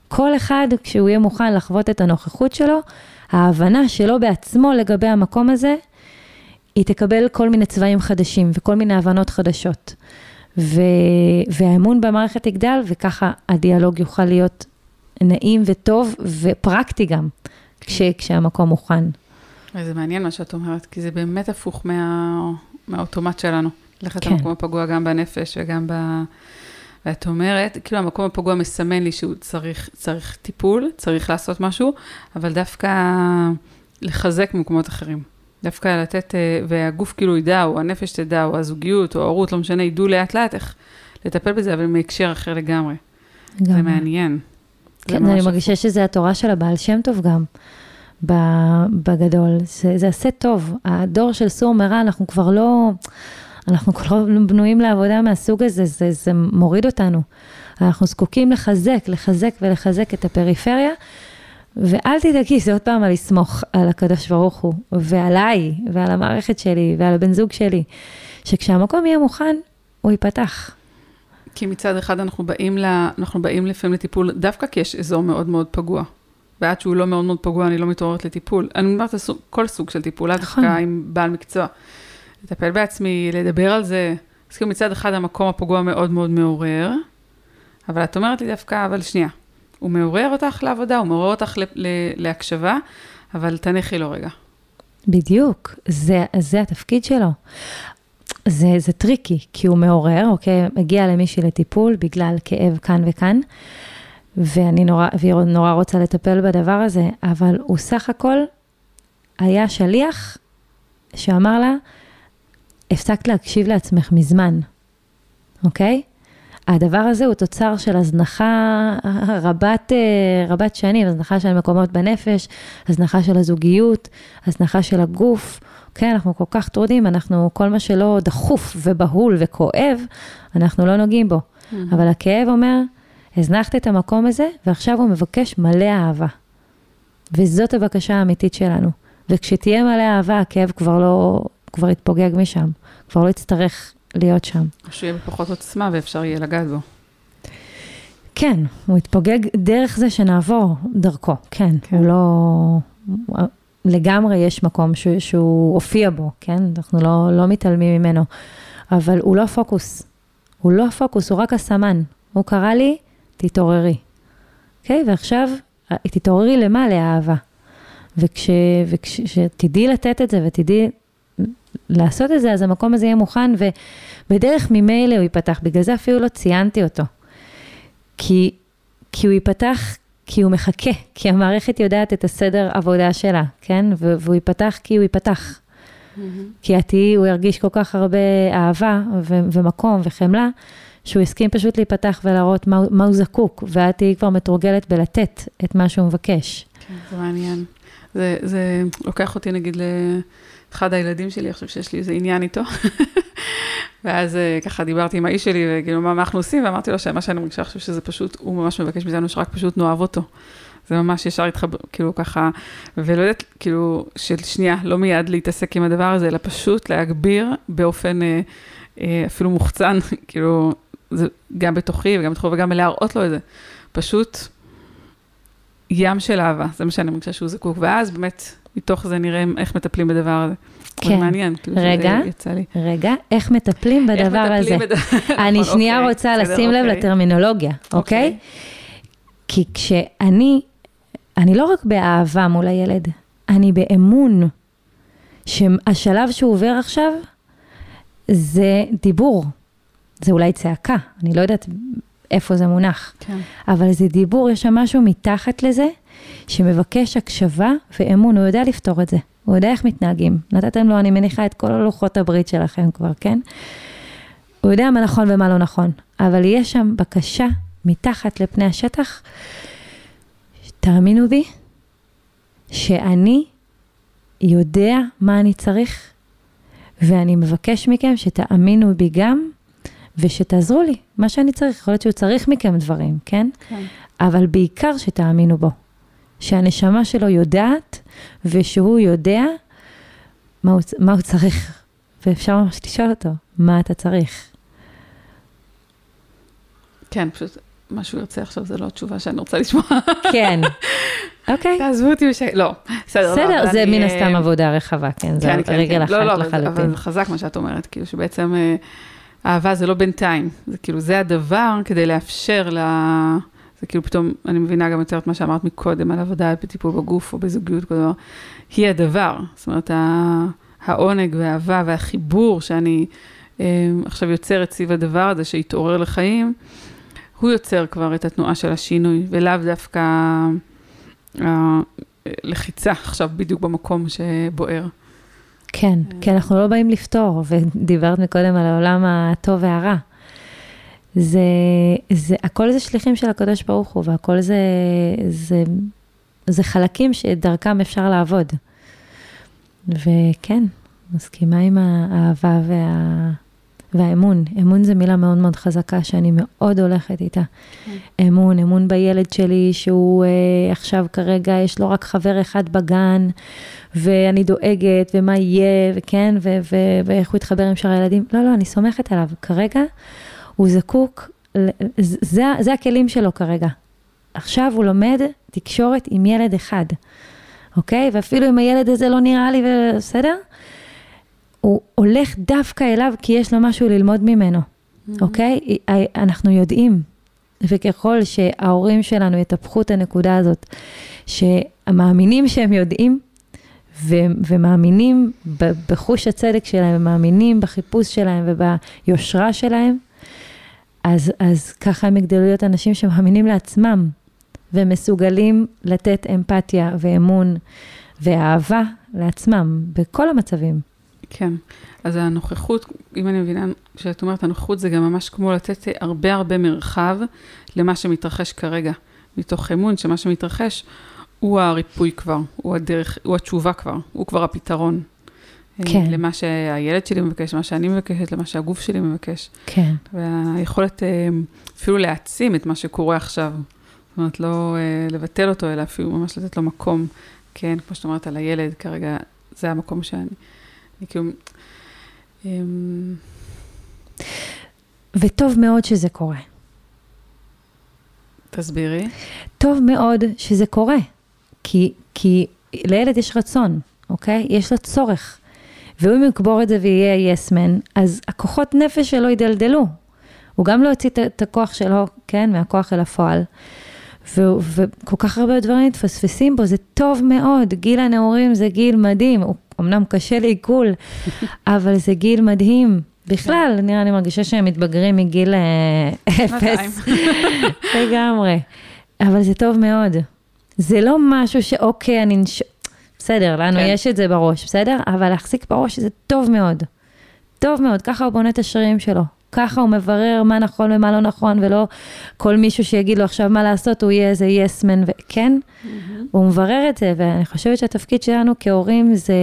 כל אחד, כשהוא יהיה מוכן לחוות את הנוכחות שלו, ההבנה שלו בעצמו לגבי המקום הזה, היא תקבל כל מיני צבעים חדשים וכל מיני הבנות חדשות. ו... והאמון במערכת יגדל, וככה הדיאלוג יוכל להיות נעים וטוב ופרקטי גם, כש... כשהמקום מוכן. זה מעניין מה שאת אומרת, כי זה באמת הפוך מה, מהאוטומט שלנו. ללכת כן. למקום הפגוע גם בנפש וגם ב... ואת אומרת, כאילו המקום הפגוע מסמן לי שהוא צריך, צריך טיפול, צריך לעשות משהו, אבל דווקא לחזק במקומות אחרים. דווקא לתת, אה, והגוף כאילו ידע, או הנפש תדע, או הזוגיות, או ההורות, לא משנה, ידעו לאט לאט איך לטפל בזה, אבל מהקשר אחר לגמרי. גם. זה מעניין. כן, אני מרגישה שזה התורה של הבעל שם טוב גם. בגדול, זה, זה עשה טוב. הדור של סור מרע, אנחנו כבר לא, אנחנו לא בנויים לעבודה מהסוג הזה, זה, זה מוריד אותנו. אנחנו זקוקים לחזק, לחזק ולחזק את הפריפריה. ואל תדאגי, זה עוד פעם על לסמוך על הקדוש ברוך הוא, ועליי, ועל המערכת שלי, ועל הבן זוג שלי, שכשהמקום יהיה מוכן, הוא ייפתח. כי מצד אחד אנחנו באים, לה, אנחנו באים לפעמים לטיפול, דווקא כי יש אזור מאוד מאוד פגוע. ועד שהוא לא מאוד מאוד פגוע, אני לא מתעוררת לטיפול. אני אומרת כל סוג של טיפול, לאו דווקא עם בעל מקצוע. לטפל בעצמי, לדבר על זה. אז כאילו מצד אחד המקום הפגוע מאוד מאוד מעורר, אבל את אומרת לי דווקא, אבל שנייה, הוא מעורר אותך לעבודה, הוא מעורר אותך להקשבה, אבל תניחי לו רגע. בדיוק, זה, זה התפקיד שלו. זה, זה tricky, כי הוא מעורר, אוקיי? מגיע למישהי לטיפול בגלל כאב כאן וכאן, ואני נורא, והיא נורא רוצה לטפל בדבר הזה, אבל הוא סך הכל היה שליח שאמר לה, הפסקת להקשיב לעצמך מזמן, אוקיי? הדבר הזה הוא תוצר של הזנחה רבת, אה, רבת שנים, הזנחה של מקומות בנפש, הזנחה של הזוגיות, הזנחה של הגוף. כן, אנחנו כל כך טרודים, אנחנו, כל מה שלא דחוף ובהול וכואב, אנחנו לא נוגעים בו. Mm-hmm. אבל הכאב אומר, הזנחת את המקום הזה, ועכשיו הוא מבקש מלא אהבה. וזאת הבקשה האמיתית שלנו. וכשתהיה מלא אהבה, הכאב כבר לא, כבר יתפוגג משם, כבר לא יצטרך להיות שם. שיהיה בפחות עוצמה ואפשר יהיה לגעת בו. כן, הוא יתפוגג דרך זה שנעבור דרכו, כן. כן. הוא לא... לגמרי יש מקום ש, שהוא הופיע בו, כן? אנחנו לא, לא מתעלמים ממנו, אבל הוא לא הפוקוס. הוא לא הפוקוס, הוא רק הסמן. הוא קרא לי, תתעוררי. אוקיי? Okay? ועכשיו, תתעוררי למה? לאהבה. וכשתדעי לתת את זה ותדעי לעשות את זה, אז המקום הזה יהיה מוכן, ובדרך ממילא הוא ייפתח. בגלל זה אפילו לא ציינתי אותו. כי, כי הוא ייפתח, כי הוא מחכה, כי המערכת יודעת את הסדר עבודה שלה, כן? והוא ייפתח כי הוא ייפתח. Mm-hmm. כי את תהיי, הוא ירגיש כל כך הרבה אהבה ו- ומקום וחמלה, שהוא הסכים פשוט להיפתח ולהראות מה, מה הוא זקוק, ואת תהיי כבר מתורגלת בלתת את מה שהוא מבקש. כן, זה מעניין. זה, זה לוקח אותי נגיד ל... אחד הילדים שלי, חושב שיש לי איזה עניין איתו. ואז אה, ככה דיברתי עם האיש שלי, וכאילו, מה אנחנו עושים? ואמרתי לו שמה שאני מרגישה עכשיו שזה פשוט, הוא ממש מבקש מאיתנו שרק פשוט נאהב אותו. זה ממש ישר התחבר, כאילו ככה, ולא יודעת, כאילו, של שנייה, לא מיד להתעסק עם הדבר הזה, אלא פשוט להגביר באופן אה, אה, אפילו מוחצן, כאילו, זה גם בתוכי וגם בתוכו וגם להראות לו את זה. פשוט ים של אהבה, זה מה שאני מרגישה שהוא זקוק. ואז באמת, מתוך זה נראה איך מטפלים בדבר הזה. כן. מעניין, כאילו רגע, יצא לי. רגע, איך מטפלים בדבר הזה? בד... אני נכון, שנייה אוקיי, רוצה בסדר, לשים אוקיי. לב לטרמינולוגיה, אוקיי? אוקיי? כי כשאני, אני לא רק באהבה מול הילד, אני באמון שהשלב שהוא עובר עכשיו, זה דיבור, זה אולי צעקה, אני לא יודעת איפה זה מונח, כן. אבל זה דיבור, יש שם משהו מתחת לזה, שמבקש הקשבה ואמון, הוא יודע לפתור את זה, הוא יודע איך מתנהגים. נתתם לו, אני מניחה, את כל הלוחות הברית שלכם כבר, כן? הוא יודע מה נכון ומה לא נכון, אבל יש שם בקשה מתחת לפני השטח, תאמינו בי, שאני יודע מה אני צריך, ואני מבקש מכם שתאמינו בי גם, ושתעזרו לי, מה שאני צריך. יכול להיות שהוא צריך מכם דברים, כן? כן. אבל בעיקר שתאמינו בו. שהנשמה שלו יודעת, ושהוא יודע מה הוא, מה הוא צריך. ואפשר ממש לשאול אותו, מה אתה צריך? כן, פשוט מה שהוא ירצה עכשיו זה לא התשובה שאני רוצה לשמוע. כן. אוקיי. תעזבו אותי בשקט, לא, בסדר. בסדר, זה מן הסתם עבודה רחבה, כן, זה כן, כן, רגל אחת לחלוטין. לא, לא, אבל חזק מה שאת אומרת, כאילו שבעצם אה, אהבה זה לא בינתיים, זה כאילו, זה הדבר כדי לאפשר ל... זה כאילו פתאום, אני מבינה גם יותר את מה שאמרת מקודם, על עבודה בטיפול בגוף או בזוגיות, כל דבר, היא הדבר. זאת אומרת, העונג והאהבה והחיבור שאני אה, עכשיו יוצרת סביב הדבר הזה, שהתעורר לחיים, הוא יוצר כבר את התנועה של השינוי, ולאו דווקא הלחיצה עכשיו בדיוק במקום שבוער. כן, כי אנחנו לא באים לפתור, ודיברת מקודם על העולם הטוב והרע. זה, זה, הכל זה שליחים של הקדוש ברוך הוא, והכל זה, זה זה חלקים שדרכם אפשר לעבוד. וכן, מסכימה עם האהבה וה... והאמון. אמון זה מילה מאוד מאוד חזקה שאני מאוד הולכת איתה. כן. אמון, אמון בילד שלי שהוא אה, עכשיו כרגע, יש לו רק חבר אחד בגן, ואני דואגת, ומה יהיה, וכן, ו- ו- ואיך הוא יתחבר עם שאר הילדים. לא, לא, אני סומכת עליו. כרגע הוא זקוק, זה, זה הכלים שלו כרגע. עכשיו הוא לומד תקשורת עם ילד אחד, אוקיי? ואפילו אם הילד הזה לא נראה לי, בסדר? הוא הולך דווקא אליו כי יש לו משהו ללמוד ממנו, mm-hmm. אוקיי? אנחנו יודעים, וככל שההורים שלנו יטפחו את הנקודה הזאת, שמאמינים שהם יודעים, ו- ומאמינים בחוש הצדק שלהם, ומאמינים בחיפוש שלהם וביושרה שלהם, אז, אז ככה הם יגדלו להיות אנשים שמאמינים לעצמם, ומסוגלים לתת אמפתיה ואמון ואהבה לעצמם בכל המצבים. כן, אז הנוכחות, אם אני מבינה, כשאת אומרת הנוכחות זה גם ממש כמו לתת הרבה הרבה מרחב למה שמתרחש כרגע, מתוך אמון שמה שמתרחש הוא הריפוי כבר, הוא הדרך, הוא התשובה כבר, הוא כבר הפתרון. כן. למה שהילד שלי מבקש, למה שאני מבקשת, למה שהגוף שלי מבקש. כן. והיכולת אה, אפילו להעצים את מה שקורה עכשיו. זאת אומרת, לא אה, לבטל אותו, אלא אפילו ממש לתת לו מקום. כן, כמו שאת אומרת על הילד, כרגע זה המקום שאני... אני כאילו... אמ, וטוב מאוד שזה קורה. תסבירי. טוב מאוד שזה קורה, כי, כי לילד יש רצון, אוקיי? יש לו צורך. והוא אם יקבור את זה ויהיה יסמן, אז הכוחות נפש שלו ידלדלו. הוא גם לא יוציא את הכוח שלו, כן, מהכוח אל הפועל. ו- וכל כך הרבה דברים מתפספסים בו, זה טוב מאוד. גיל הנעורים זה גיל מדהים, הוא אמנם קשה לעיכול, אבל זה גיל מדהים. בכלל, נראה, אני מרגישה שהם מתבגרים מגיל אה, אפס. לגמרי. אבל זה טוב מאוד. זה לא משהו שאוקיי, אני. בסדר, לנו כן. יש את זה בראש, בסדר? אבל להחזיק בראש זה טוב מאוד. טוב מאוד, ככה הוא בונה את השרירים שלו. ככה הוא מברר מה נכון ומה לא נכון, ולא כל מישהו שיגיד לו עכשיו מה לעשות, הוא יהיה איזה יסמן, yes וכן, mm-hmm. הוא מברר את זה, ואני חושבת שהתפקיד שלנו כהורים זה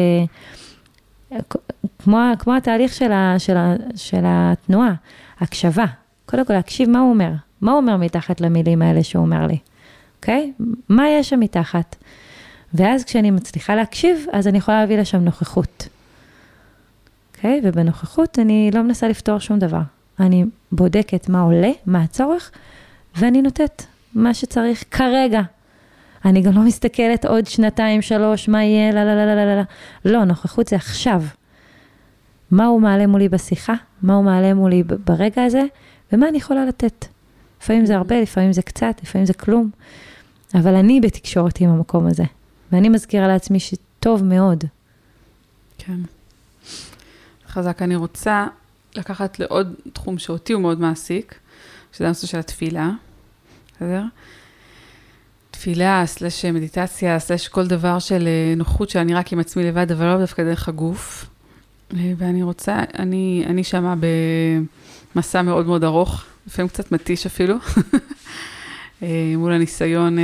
כמו, כמו התהליך של, ה, של, ה, של התנועה, הקשבה. קודם כל להקשיב מה הוא אומר, מה הוא אומר מתחת למילים האלה שהוא אומר לי, אוקיי? Okay? מה יש שם מתחת? ואז כשאני מצליחה להקשיב, אז אני יכולה להביא לשם נוכחות. אוקיי? Okay? ובנוכחות אני לא מנסה לפתור שום דבר. אני בודקת מה עולה, מה הצורך, ואני נותנת מה שצריך כרגע. אני גם לא מסתכלת עוד שנתיים, שלוש, מה יהיה, לא, לא, לא, לא, לא, לא. לא, נוכחות זה עכשיו. מה הוא מעלה מולי בשיחה, מה הוא מעלה מולי ברגע הזה, ומה אני יכולה לתת. לפעמים זה הרבה, לפעמים זה קצת, לפעמים זה כלום, אבל אני בתקשורת עם המקום הזה, ואני מזכירה לעצמי שטוב מאוד. כן. חזק. אני רוצה לקחת לעוד תחום שאותי הוא מאוד מעסיק, שזה הנושא של התפילה, בסדר? תפילה, סלש מדיטציה, סלש כל דבר של אה, נוחות שאני רק עם עצמי לבד, אבל לא דווקא דרך הגוף. אה, ואני רוצה, אני, אני שמה במסע מאוד מאוד ארוך, לפעמים קצת מתיש אפילו, אה, מול הניסיון,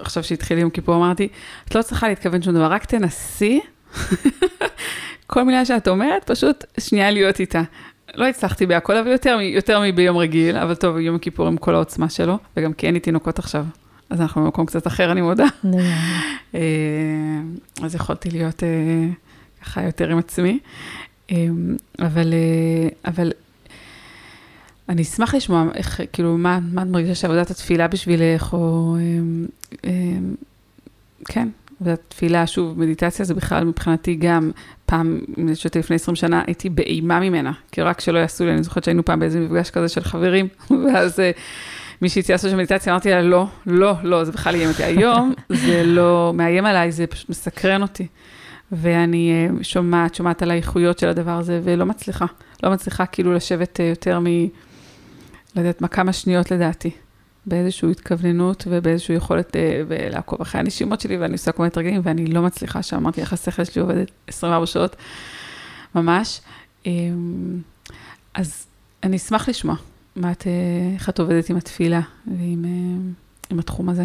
עכשיו שהתחיל יום כיפור אמרתי, את לא צריכה להתכוון שום דבר, רק תנסי כל מילה שאת אומרת, פשוט שנייה להיות איתה. לא הצלחתי בהכל, אבל יותר, יותר מביום רגיל, אבל טוב, יום הכיפור עם כל העוצמה שלו, וגם כי אין לי תינוקות עכשיו, אז אנחנו במקום קצת אחר, אני מודה. אה, אז יכולתי להיות אה, ככה יותר עם עצמי. אה, אבל, אבל אני אשמח לשמוע איך, כאילו, מה, מה את מרגישה שעבודת התפילה בשבילך, או... כן, והתפילה, שוב, מדיטציה זה בכלל מבחינתי גם, פעם, אני חושבת לפני 20 שנה, הייתי באימה ממנה, כי רק שלא יעשו לי, אני זוכרת שהיינו פעם באיזה מפגש כזה של חברים, ואז אה, מי שהציע לעשות מדיטציה, אמרתי לה, לא, לא, לא, זה בכלל איים אותי. היום זה לא מאיים עליי, זה פשוט מסקרן אותי. ואני אה, שומעת, שומעת על האיכויות של הדבר הזה, ולא מצליחה. לא מצליחה כאילו לשבת אה, יותר מ... לא יודעת מה, כמה שניות לדעתי. באיזושהי התכווננות ובאיזושהי יכולת אה, לעקוב אחרי הנשימות שלי, ואני עושה כל מיני תרגילים, ואני לא מצליחה, שאמרתי איך השכל שלי עובדת 24 שעות, ממש. אה, אז אני אשמח לשמוע מה את, אה, איך את עובדת עם התפילה ועם אה, עם התחום הזה.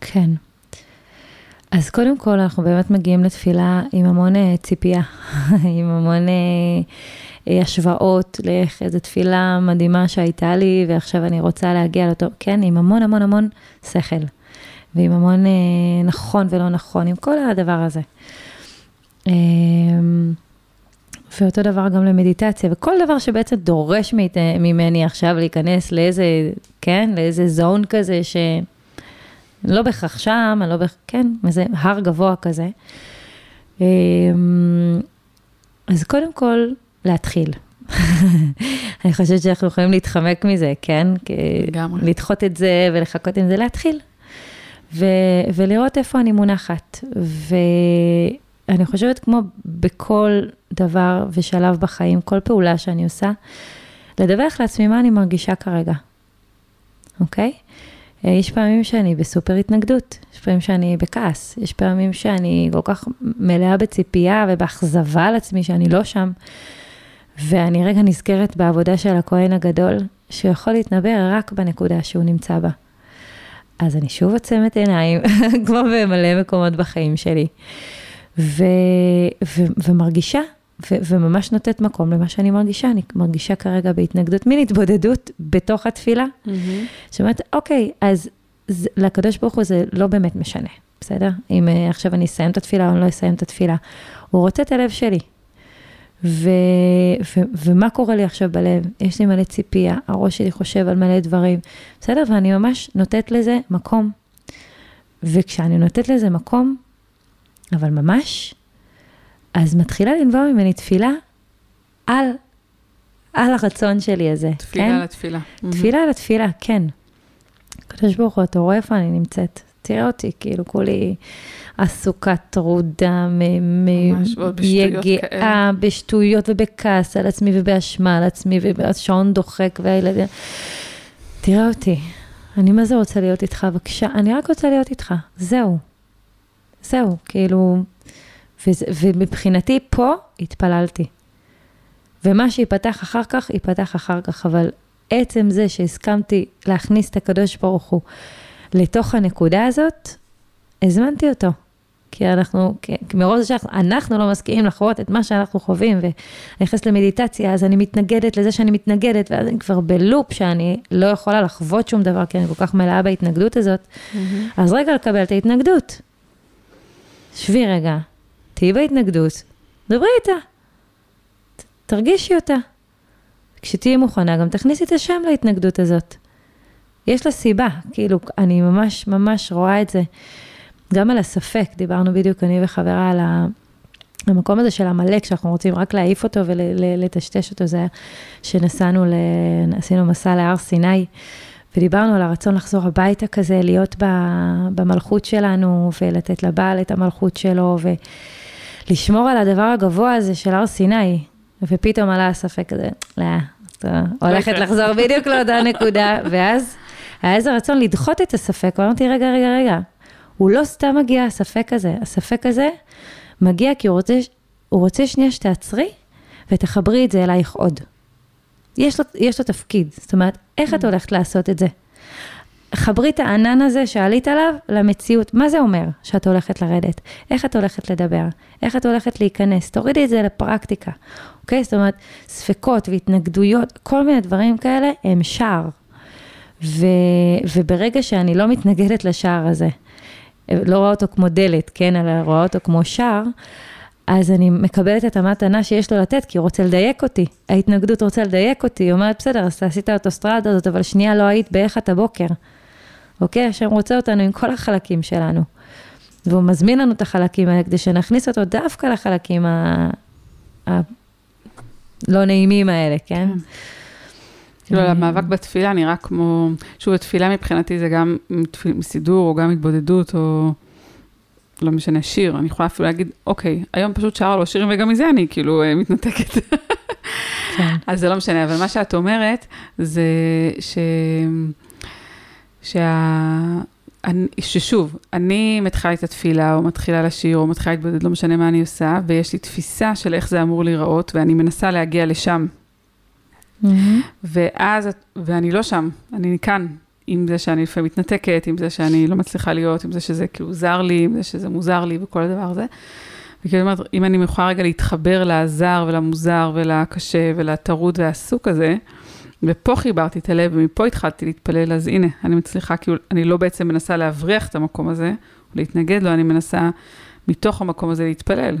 כן. אז קודם כל, אנחנו באמת מגיעים לתפילה עם המון אה, ציפייה, עם המון השוואות לאיך איזו תפילה מדהימה שהייתה לי, ועכשיו אני רוצה להגיע לאותו, כן, עם המון המון המון שכל, ועם המון אה, נכון ולא נכון, עם כל הדבר הזה. אה, ואותו דבר גם למדיטציה, וכל דבר שבעצם דורש ממני עכשיו להיכנס לאיזה, כן, לאיזה זון כזה, שלא בהכרח שם, אני לא בהכרח, כן, איזה הר גבוה כזה. אמ, אז קודם כל, להתחיל. אני חושבת שאנחנו יכולים להתחמק מזה, כן? לגמרי. לדחות את זה ולחכות עם זה, להתחיל. ו- ולראות איפה אני מונחת. ואני חושבת כמו בכל דבר ושלב בחיים, כל פעולה שאני עושה, לדווח לעצמי מה אני מרגישה כרגע, אוקיי? יש פעמים שאני בסופר התנגדות, יש פעמים שאני בכעס, יש פעמים שאני כל כך מלאה בציפייה ובאכזבה על עצמי שאני לא שם, ואני רגע נזכרת בעבודה של הכהן הגדול, שהוא יכול להתנבר רק בנקודה שהוא נמצא בה. אז אני שוב עוצמת עיניים, כמו במלא מקומות בחיים שלי, ו- ו- ומרגישה ו- וממש נותנת מקום למה שאני מרגישה. אני מרגישה כרגע בהתנגדות, מין התבודדות בתוך התפילה. Mm-hmm. שאומרת, אוקיי, אז זה, לקדוש ברוך הוא זה לא באמת משנה, בסדר? אם uh, עכשיו אני אסיים את התפילה או אני לא אסיים את התפילה. הוא רוצה את הלב שלי. ו- ו- ומה קורה לי עכשיו בלב? יש לי מלא ציפייה, הראש שלי חושב על מלא דברים, בסדר? ואני ממש נותנת לזה מקום. וכשאני נותנת לזה מקום, אבל ממש, אז מתחילה לנבוע ממני תפילה על, על הרצון שלי הזה, תפילה כן? לתפילה. תפילה על התפילה, כן. הקדוש ברוך הוא, אתה רואה איפה אני נמצאת? תראה אותי, כאילו, כולי עסוקה, טרודה, יגעה. בשטויות ובכעס על עצמי ובאשמה על עצמי, והשעון דוחק והילדים. תראה אותי, אני מה זה רוצה להיות איתך? בבקשה, אני רק רוצה להיות איתך, זהו. זהו, כאילו, וזה, ומבחינתי פה התפללתי. ומה שיפתח אחר כך, ייפתח אחר כך, אבל עצם זה שהסכמתי להכניס את הקדוש ברוך הוא לתוך הנקודה הזאת, הזמנתי אותו. כי אנחנו, כי מרוב זה שאנחנו לא מסכימים לחוות את מה שאנחנו חווים, ואני נכנסת למדיטציה, אז אני מתנגדת לזה שאני מתנגדת, ואז אני כבר בלופ שאני לא יכולה לחוות שום דבר, כי אני כל כך מלאה בהתנגדות הזאת. Mm-hmm. אז רגע לקבל את ההתנגדות. שבי רגע, תהיי בהתנגדות, דברי איתה, ת- תרגישי אותה. כשתהיי מוכנה, גם תכניסי את השם להתנגדות הזאת. יש לה סיבה, כאילו, אני ממש ממש רואה את זה. גם על הספק, דיברנו בדיוק אני וחברה על. המקום הזה של עמלק, שאנחנו רוצים רק להעיף אותו ולטשטש אותו, זה היה שנסענו, ל... עשינו מסע להר סיני, ודיברנו על הרצון לחזור הביתה כזה, להיות ב... במלכות שלנו, ולתת לבעל את המלכות שלו, ולשמור על הדבר הגבוה הזה של הר סיני. ופתאום עלה הספק הזה, לא, הולכת יקרה. לחזור בדיוק לאותה נקודה, ואז היה איזה רצון לדחות את הספק, ואמרתי, רגע, רגע, רגע, הוא לא סתם מגיע הספק הזה, הספק הזה מגיע כי הוא רוצה, הוא רוצה שנייה שתעצרי ותחברי את זה אלייך עוד. יש לו, יש לו תפקיד, זאת אומרת, איך את הולכת לעשות את זה? חברי את הענן הזה שעלית עליו למציאות. מה זה אומר שאת הולכת לרדת? איך את הולכת לדבר? איך את הולכת להיכנס? תורידי את זה לפרקטיקה, אוקיי? זאת אומרת, ספקות והתנגדויות, כל מיני דברים כאלה הם שער. ו, וברגע שאני לא מתנגדת לשער הזה, לא רואה אותו כמו דלת, כן, אלא רואה אותו כמו שער, אז אני מקבלת את המתנה שיש לו לתת, כי הוא רוצה לדייק אותי. ההתנגדות רוצה לדייק אותי, היא אומרת, בסדר, אז תעשי את האוטוסטרדה הזאת, אבל שנייה לא היית באיך את הבוקר. אוקיי? השם רוצה אותנו עם כל החלקים שלנו. והוא מזמין לנו את החלקים האלה כדי שנכניס אותו דווקא לחלקים ה... ה... לא נעימים האלה, כן? כאילו, המאבק בתפילה נראה כמו, שוב, התפילה מבחינתי זה גם סידור, או גם התבודדות, או לא משנה, שיר. אני יכולה אפילו להגיד, אוקיי, היום פשוט שרה לו שירים, וגם מזה אני כאילו אה, מתנתקת. כן. אז זה לא משנה, אבל מה שאת אומרת, זה ש... שה... אני, ששוב, אני מתחילה את התפילה, או מתחילה לשיר, או מתחילה להתבודד, לא משנה מה אני עושה, ויש לי תפיסה של איך זה אמור להיראות, ואני מנסה להגיע לשם. מהמם. ואז, ואני לא שם, אני כאן, עם זה שאני לפעמים מתנתקת, עם זה שאני לא מצליחה להיות, עם זה שזה כאילו זר לי, עם זה שזה מוזר לי וכל הדבר הזה. וכאילו, אומרת, אם אני יכולה רגע להתחבר לזר ולמוזר ולקשה ולטרוד והעסוק הזה, ופה חיברתי את הלב ומפה התחלתי להתפלל, אז הנה, אני מצליחה, כאילו, אני לא בעצם מנסה להבריח את המקום הזה, או להתנגד לו, אני מנסה מתוך המקום הזה להתפלל.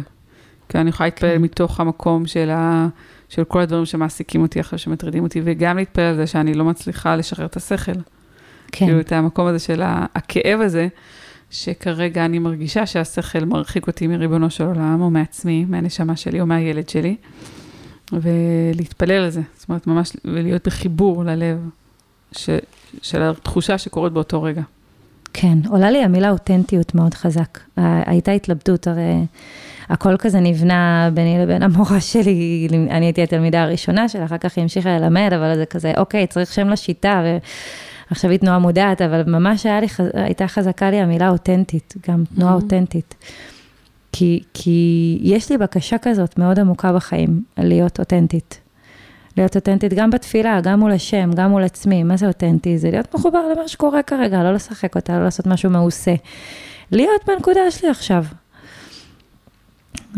כי אני יכולה להתפלל כן. מתוך המקום של, ה, של כל הדברים שמעסיקים אותי אחרי שמטרידים אותי, וגם להתפלל על זה שאני לא מצליחה לשחרר את השכל. כן. כאילו, את המקום הזה של הכאב הזה, שכרגע אני מרגישה שהשכל מרחיק אותי מריבונו של עולם, או מעצמי, מהנשמה שלי, או מהילד שלי, ולהתפלל על זה. זאת אומרת, ממש, ולהיות בחיבור ללב ש, של התחושה שקורית באותו רגע. כן, עולה לי המילה אותנטיות מאוד חזק. הייתה התלבטות, הרי הכל כזה נבנה ביני לבין המורה שלי, אני הייתי התלמידה הראשונה שלה, אחר כך היא המשיכה ללמד, אבל זה כזה, אוקיי, צריך שם לשיטה, ועכשיו היא תנועה מודעת, אבל ממש לי, הייתה חזקה לי המילה אותנטית, גם תנועה mm-hmm. אותנטית. כי, כי יש לי בקשה כזאת מאוד עמוקה בחיים, להיות אותנטית. להיות אותנטית גם בתפילה, גם מול השם, גם מול עצמי. מה זה אותנטי? זה להיות מחובר למה שקורה כרגע, לא לשחק אותה, לא לעשות משהו מעושה. להיות בנקודה שלי עכשיו.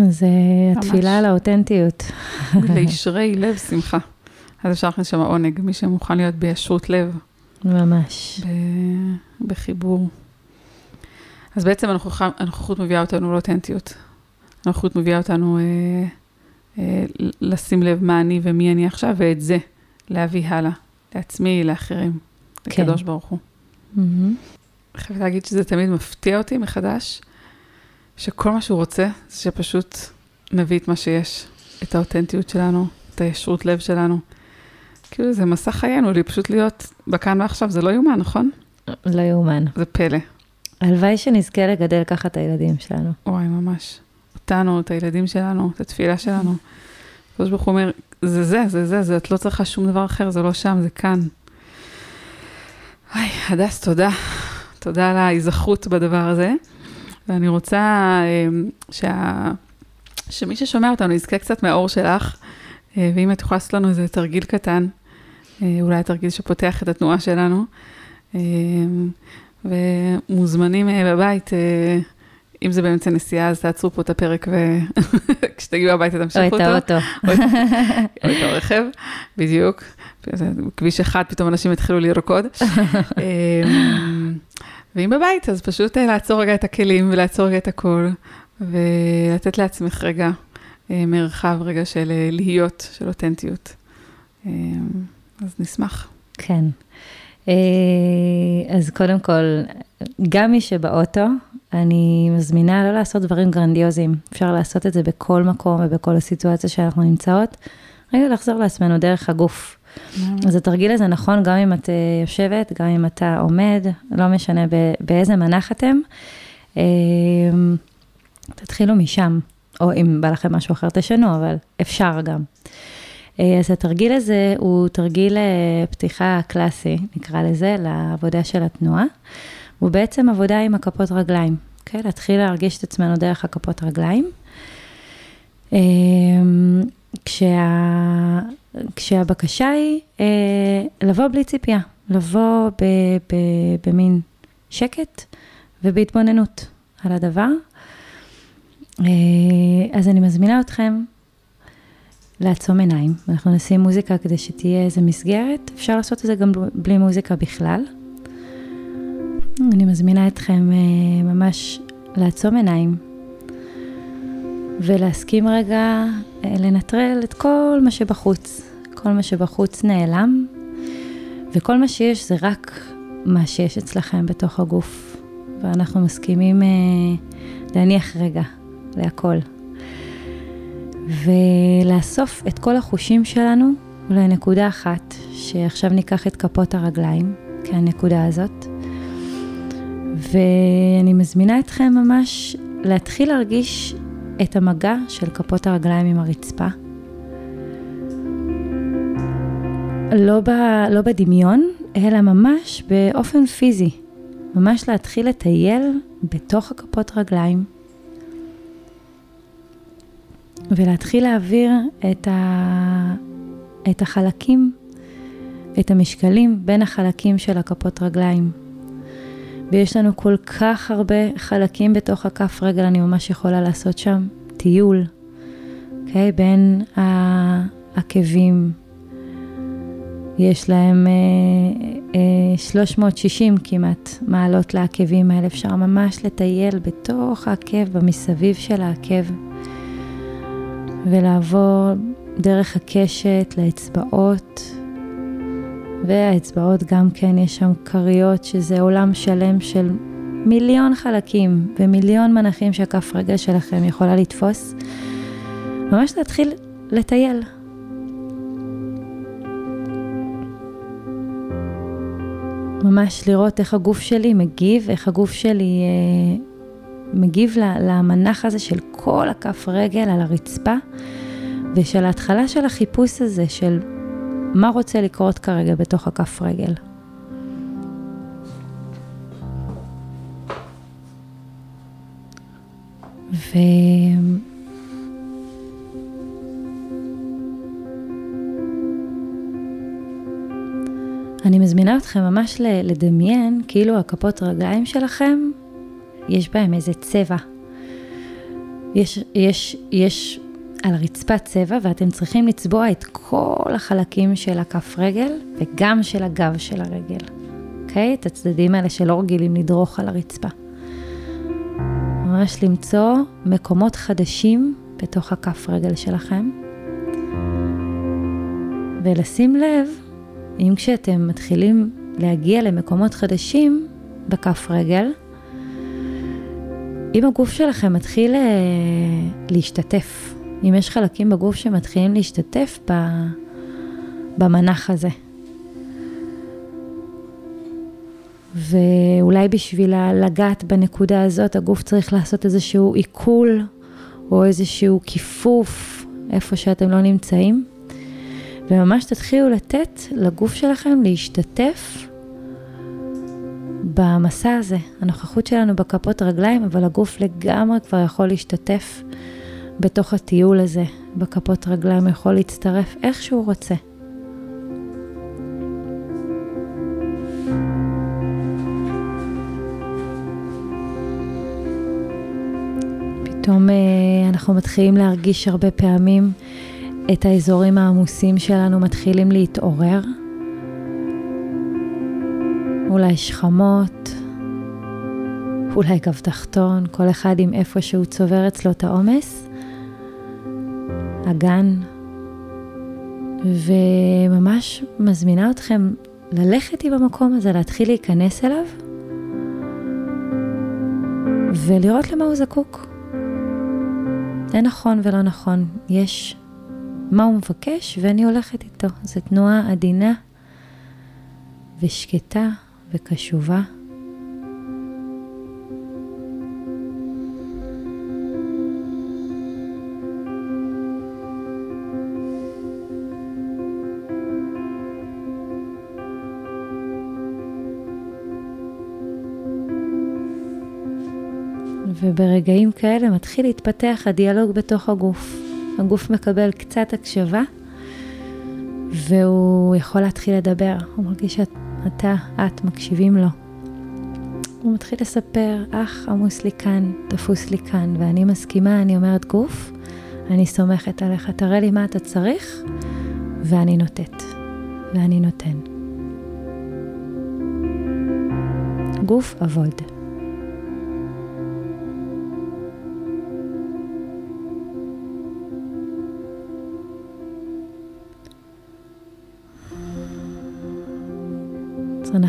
אז אה, התפילה על האותנטיות. לישרי לב שמחה. אז אפשר להכניס שם עונג, מי שמוכן להיות בישרות לב. ממש. בחיבור. אז בעצם הנוכחות מביאה אותנו לאותנטיות. הנוכחות מביאה אותנו אה, לשים לב מה אני ומי אני עכשיו, ואת זה להביא הלאה, לעצמי, לאחרים, כן. לקדוש ברוך הוא. Mm-hmm. חייבת להגיד שזה תמיד מפתיע אותי מחדש, שכל מה שהוא רוצה זה שפשוט נביא את מה שיש, את האותנטיות שלנו, את הישרות לב שלנו. כאילו זה מסע חיינו, לי פשוט להיות בכאן ועכשיו, זה לא יאומן, נכון? לא יאומן. זה פלא. הלוואי שנזכה לגדל ככה את הילדים שלנו. וואי, ממש. אותנו, את הילדים שלנו, את התפילה שלנו. הקדוש ברוך הוא אומר, זה זה, זה זה, זה, את לא צריכה שום דבר אחר, זה לא שם, זה כאן. וואי, הדס, תודה. תודה על ההיזכרות בדבר הזה. ואני רוצה אמ, שה... שמי ששומע אותנו יזכה קצת מהאור שלך, אה, ואם את יכולה לעשות לנו איזה תרגיל קטן, אה, אולי תרגיל שפותח את התנועה שלנו. אמ, ומוזמנים אה, בבית, אם זה באמצע נסיעה, אז תעצרו פה את הפרק, וכשתגיעו הביתה תמשיכו אותו. או את האוטו. או את הרכב, בדיוק. כביש אחד, פתאום אנשים התחילו לרקוד. אמ, ואם בבית, אז פשוט אה, לעצור רגע את הכלים ולעצור רגע את הכל, ולתת לעצמך רגע אה, מרחב רגע של אה, להיות, של אותנטיות. אמ, אז נשמח. כן. אז קודם כל, גם מי שבאוטו, אני מזמינה לא לעשות דברים גרנדיוזיים. אפשר לעשות את זה בכל מקום ובכל הסיטואציה שאנחנו נמצאות. רגע לחזור לעצמנו דרך הגוף. אז התרגיל הזה נכון גם אם את אה, יושבת, גם אם אתה עומד, לא משנה באיזה מנח אתם. אמ, תתחילו משם, או אם בא לכם משהו אחר תשנו, אבל אפשר גם. אה, אז התרגיל הזה הוא תרגיל אה, פתיחה קלאסי, נקרא לזה, לעבודה של התנועה. הוא בעצם עבודה עם הכפות רגליים, אוקיי? להתחיל להרגיש את עצמנו דרך הכפות רגליים. אמ, כשה, כשהבקשה היא אה, לבוא בלי ציפייה, לבוא ב, ב, במין שקט ובהתבוננות על הדבר. אה, אז אני מזמינה אתכם לעצום עיניים, אנחנו נשים מוזיקה כדי שתהיה איזה מסגרת, אפשר לעשות את זה גם בלי מוזיקה בכלל. אני מזמינה אתכם אה, ממש לעצום עיניים ולהסכים רגע אה, לנטרל את כל מה שבחוץ. כל מה שבחוץ נעלם, וכל מה שיש זה רק מה שיש אצלכם בתוך הגוף. ואנחנו מסכימים אה, להניח רגע להכל. ולאסוף את כל החושים שלנו לנקודה אחת, שעכשיו ניקח את כפות הרגליים, כהנקודה הזאת. ואני מזמינה אתכם ממש להתחיל להרגיש את המגע של כפות הרגליים עם הרצפה. לא, ב, לא בדמיון, אלא ממש באופן פיזי. ממש להתחיל לטייל בתוך הכפות רגליים. ולהתחיל להעביר את, ה, את החלקים את המשקלים בין החלקים של הכפות רגליים. ויש לנו כל כך הרבה חלקים בתוך הכף רגל, אני ממש יכולה לעשות שם טיול, אוקיי? Okay? בין העקבים. יש להם אה, אה, 360 כמעט מעלות לעקבים האלה, אפשר ממש לטייל בתוך העקב, במסביב של העקב, ולעבור דרך הקשת לאצבעות, והאצבעות גם כן, יש שם כריות, שזה עולם שלם של מיליון חלקים ומיליון מנחים שהכף רגל שלכם יכולה לתפוס. ממש להתחיל לטייל. ממש לראות איך הגוף שלי מגיב, איך הגוף שלי אה, מגיב למנח הזה של כל הכף רגל על הרצפה, ושל ההתחלה של החיפוש הזה של מה רוצה לקרות כרגע בתוך הכף רגל. ו... אני מזמינה אתכם ממש לדמיין כאילו הכפות רגליים שלכם, יש בהם איזה צבע. יש, יש, יש על הרצפה צבע ואתם צריכים לצבוע את כל החלקים של הכף רגל וגם של הגב של הרגל, אוקיי? את הצדדים האלה שלא רגילים לדרוך על הרצפה. ממש למצוא מקומות חדשים בתוך הכף רגל שלכם ולשים לב אם כשאתם מתחילים להגיע למקומות חדשים בכף רגל, אם הגוף שלכם מתחיל אה, להשתתף, אם יש חלקים בגוף שמתחילים להשתתף במנח הזה. ואולי בשביל לגעת בנקודה הזאת, הגוף צריך לעשות איזשהו עיכול או איזשהו כיפוף איפה שאתם לא נמצאים. וממש תתחילו לתת לגוף שלכם להשתתף במסע הזה. הנוכחות שלנו בכפות רגליים, אבל הגוף לגמרי כבר יכול להשתתף בתוך הטיול הזה. בכפות רגליים יכול להצטרף איך שהוא רוצה. פתאום אה, אנחנו מתחילים להרגיש הרבה פעמים את האזורים העמוסים שלנו מתחילים להתעורר. אולי שכמות, אולי גב תחתון, כל אחד עם איפה שהוא צובר אצלו את העומס. אגן. וממש מזמינה אתכם ללכת עם המקום הזה, להתחיל להיכנס אליו ולראות למה הוא זקוק. אין נכון ולא נכון, יש מה הוא מבקש ואני הולכת איתו. זו תנועה עדינה ושקטה וקשובה. וברגעים כאלה מתחיל להתפתח הדיאלוג בתוך הגוף. הגוף מקבל קצת הקשבה, והוא יכול להתחיל לדבר. הוא מרגיש שאתה, את, מקשיבים לו. הוא מתחיל לספר, אח, עמוס לי כאן, תפוס לי כאן, ואני מסכימה, אני אומרת, גוף, אני סומכת עליך, תראה לי מה אתה צריך, ואני נותנת, ואני נותן. גוף עבוד.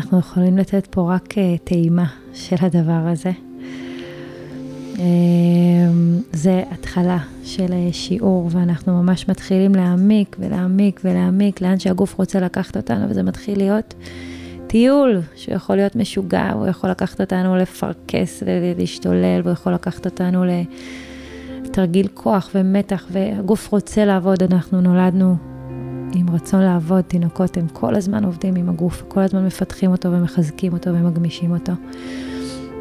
אנחנו יכולים לתת פה רק אה, טעימה של הדבר הזה. אמ, זה התחלה של אה, שיעור, ואנחנו ממש מתחילים להעמיק ולהעמיק ולהעמיק לאן שהגוף רוצה לקחת אותנו, וזה מתחיל להיות טיול שיכול להיות משוגע, הוא יכול לקחת אותנו לפרכס ולהשתולל, והוא יכול לקחת אותנו לתרגיל כוח ומתח, והגוף רוצה לעבוד, אנחנו נולדנו עם רצון לעבוד, תינוקות הם כל הזמן עובדים עם הגוף, כל הזמן מפתחים אותו ומחזקים אותו ומגמישים אותו.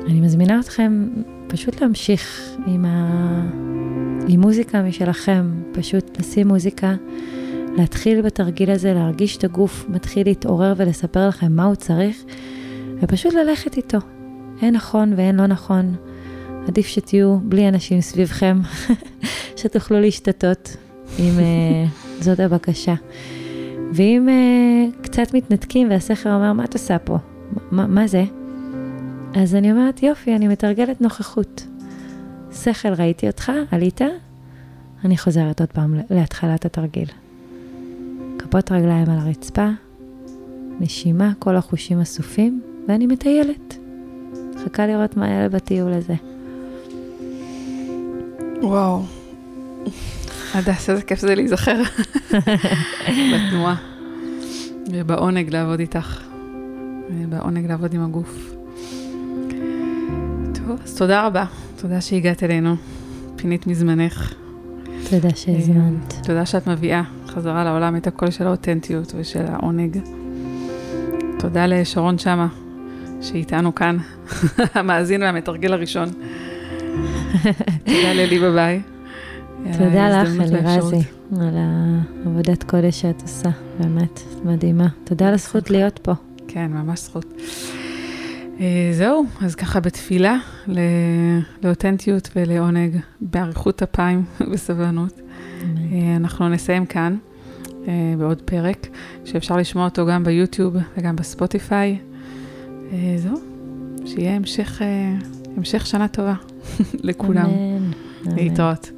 אני מזמינה אתכם פשוט להמשיך עם, ה... עם מוזיקה משלכם, פשוט לשים מוזיקה להתחיל בתרגיל הזה, להרגיש את הגוף מתחיל להתעורר ולספר לכם מה הוא צריך, ופשוט ללכת איתו. אין נכון ואין לא נכון. עדיף שתהיו בלי אנשים סביבכם, שתוכלו להשתתות, אם uh, זאת הבקשה. ואם uh, קצת מתנתקים והשכל אומר, מה את עושה פה? מה, מה זה? אז אני אומרת, יופי, אני מתרגלת נוכחות. שכל, ראיתי אותך, עלית, אני חוזרת עוד פעם להתחלת התרגיל. כפות רגליים על הרצפה, נשימה, כל החושים אסופים, ואני מטיילת. מחכה לראות מה יעלה בטיול הזה. וואו. הדס, איזה כיף זה להיזכר בתנועה ובעונג לעבוד איתך, בעונג לעבוד עם הגוף. טוב, אז תודה רבה, תודה שהגעת אלינו, פינית מזמנך. תודה שהזמנת. תודה שאת מביאה חזרה לעולם את הקול של האותנטיות ושל העונג. תודה לשרון שמה, שאיתנו כאן, המאזין והמתרגל הראשון. תודה ללי בביי. תודה לך, אלירזי, על העבודת קודש שאת עושה, באמת, מדהימה. תודה על הזכות להיות פה. כן, ממש זכות. זהו, אז ככה בתפילה לאותנטיות ולעונג, באריכות אפיים בסבלנות. אנחנו נסיים כאן בעוד פרק, שאפשר לשמוע אותו גם ביוטיוב וגם בספוטיפיי. זהו, שיהיה המשך, המשך שנה טובה לכולם. אמן. להתראות.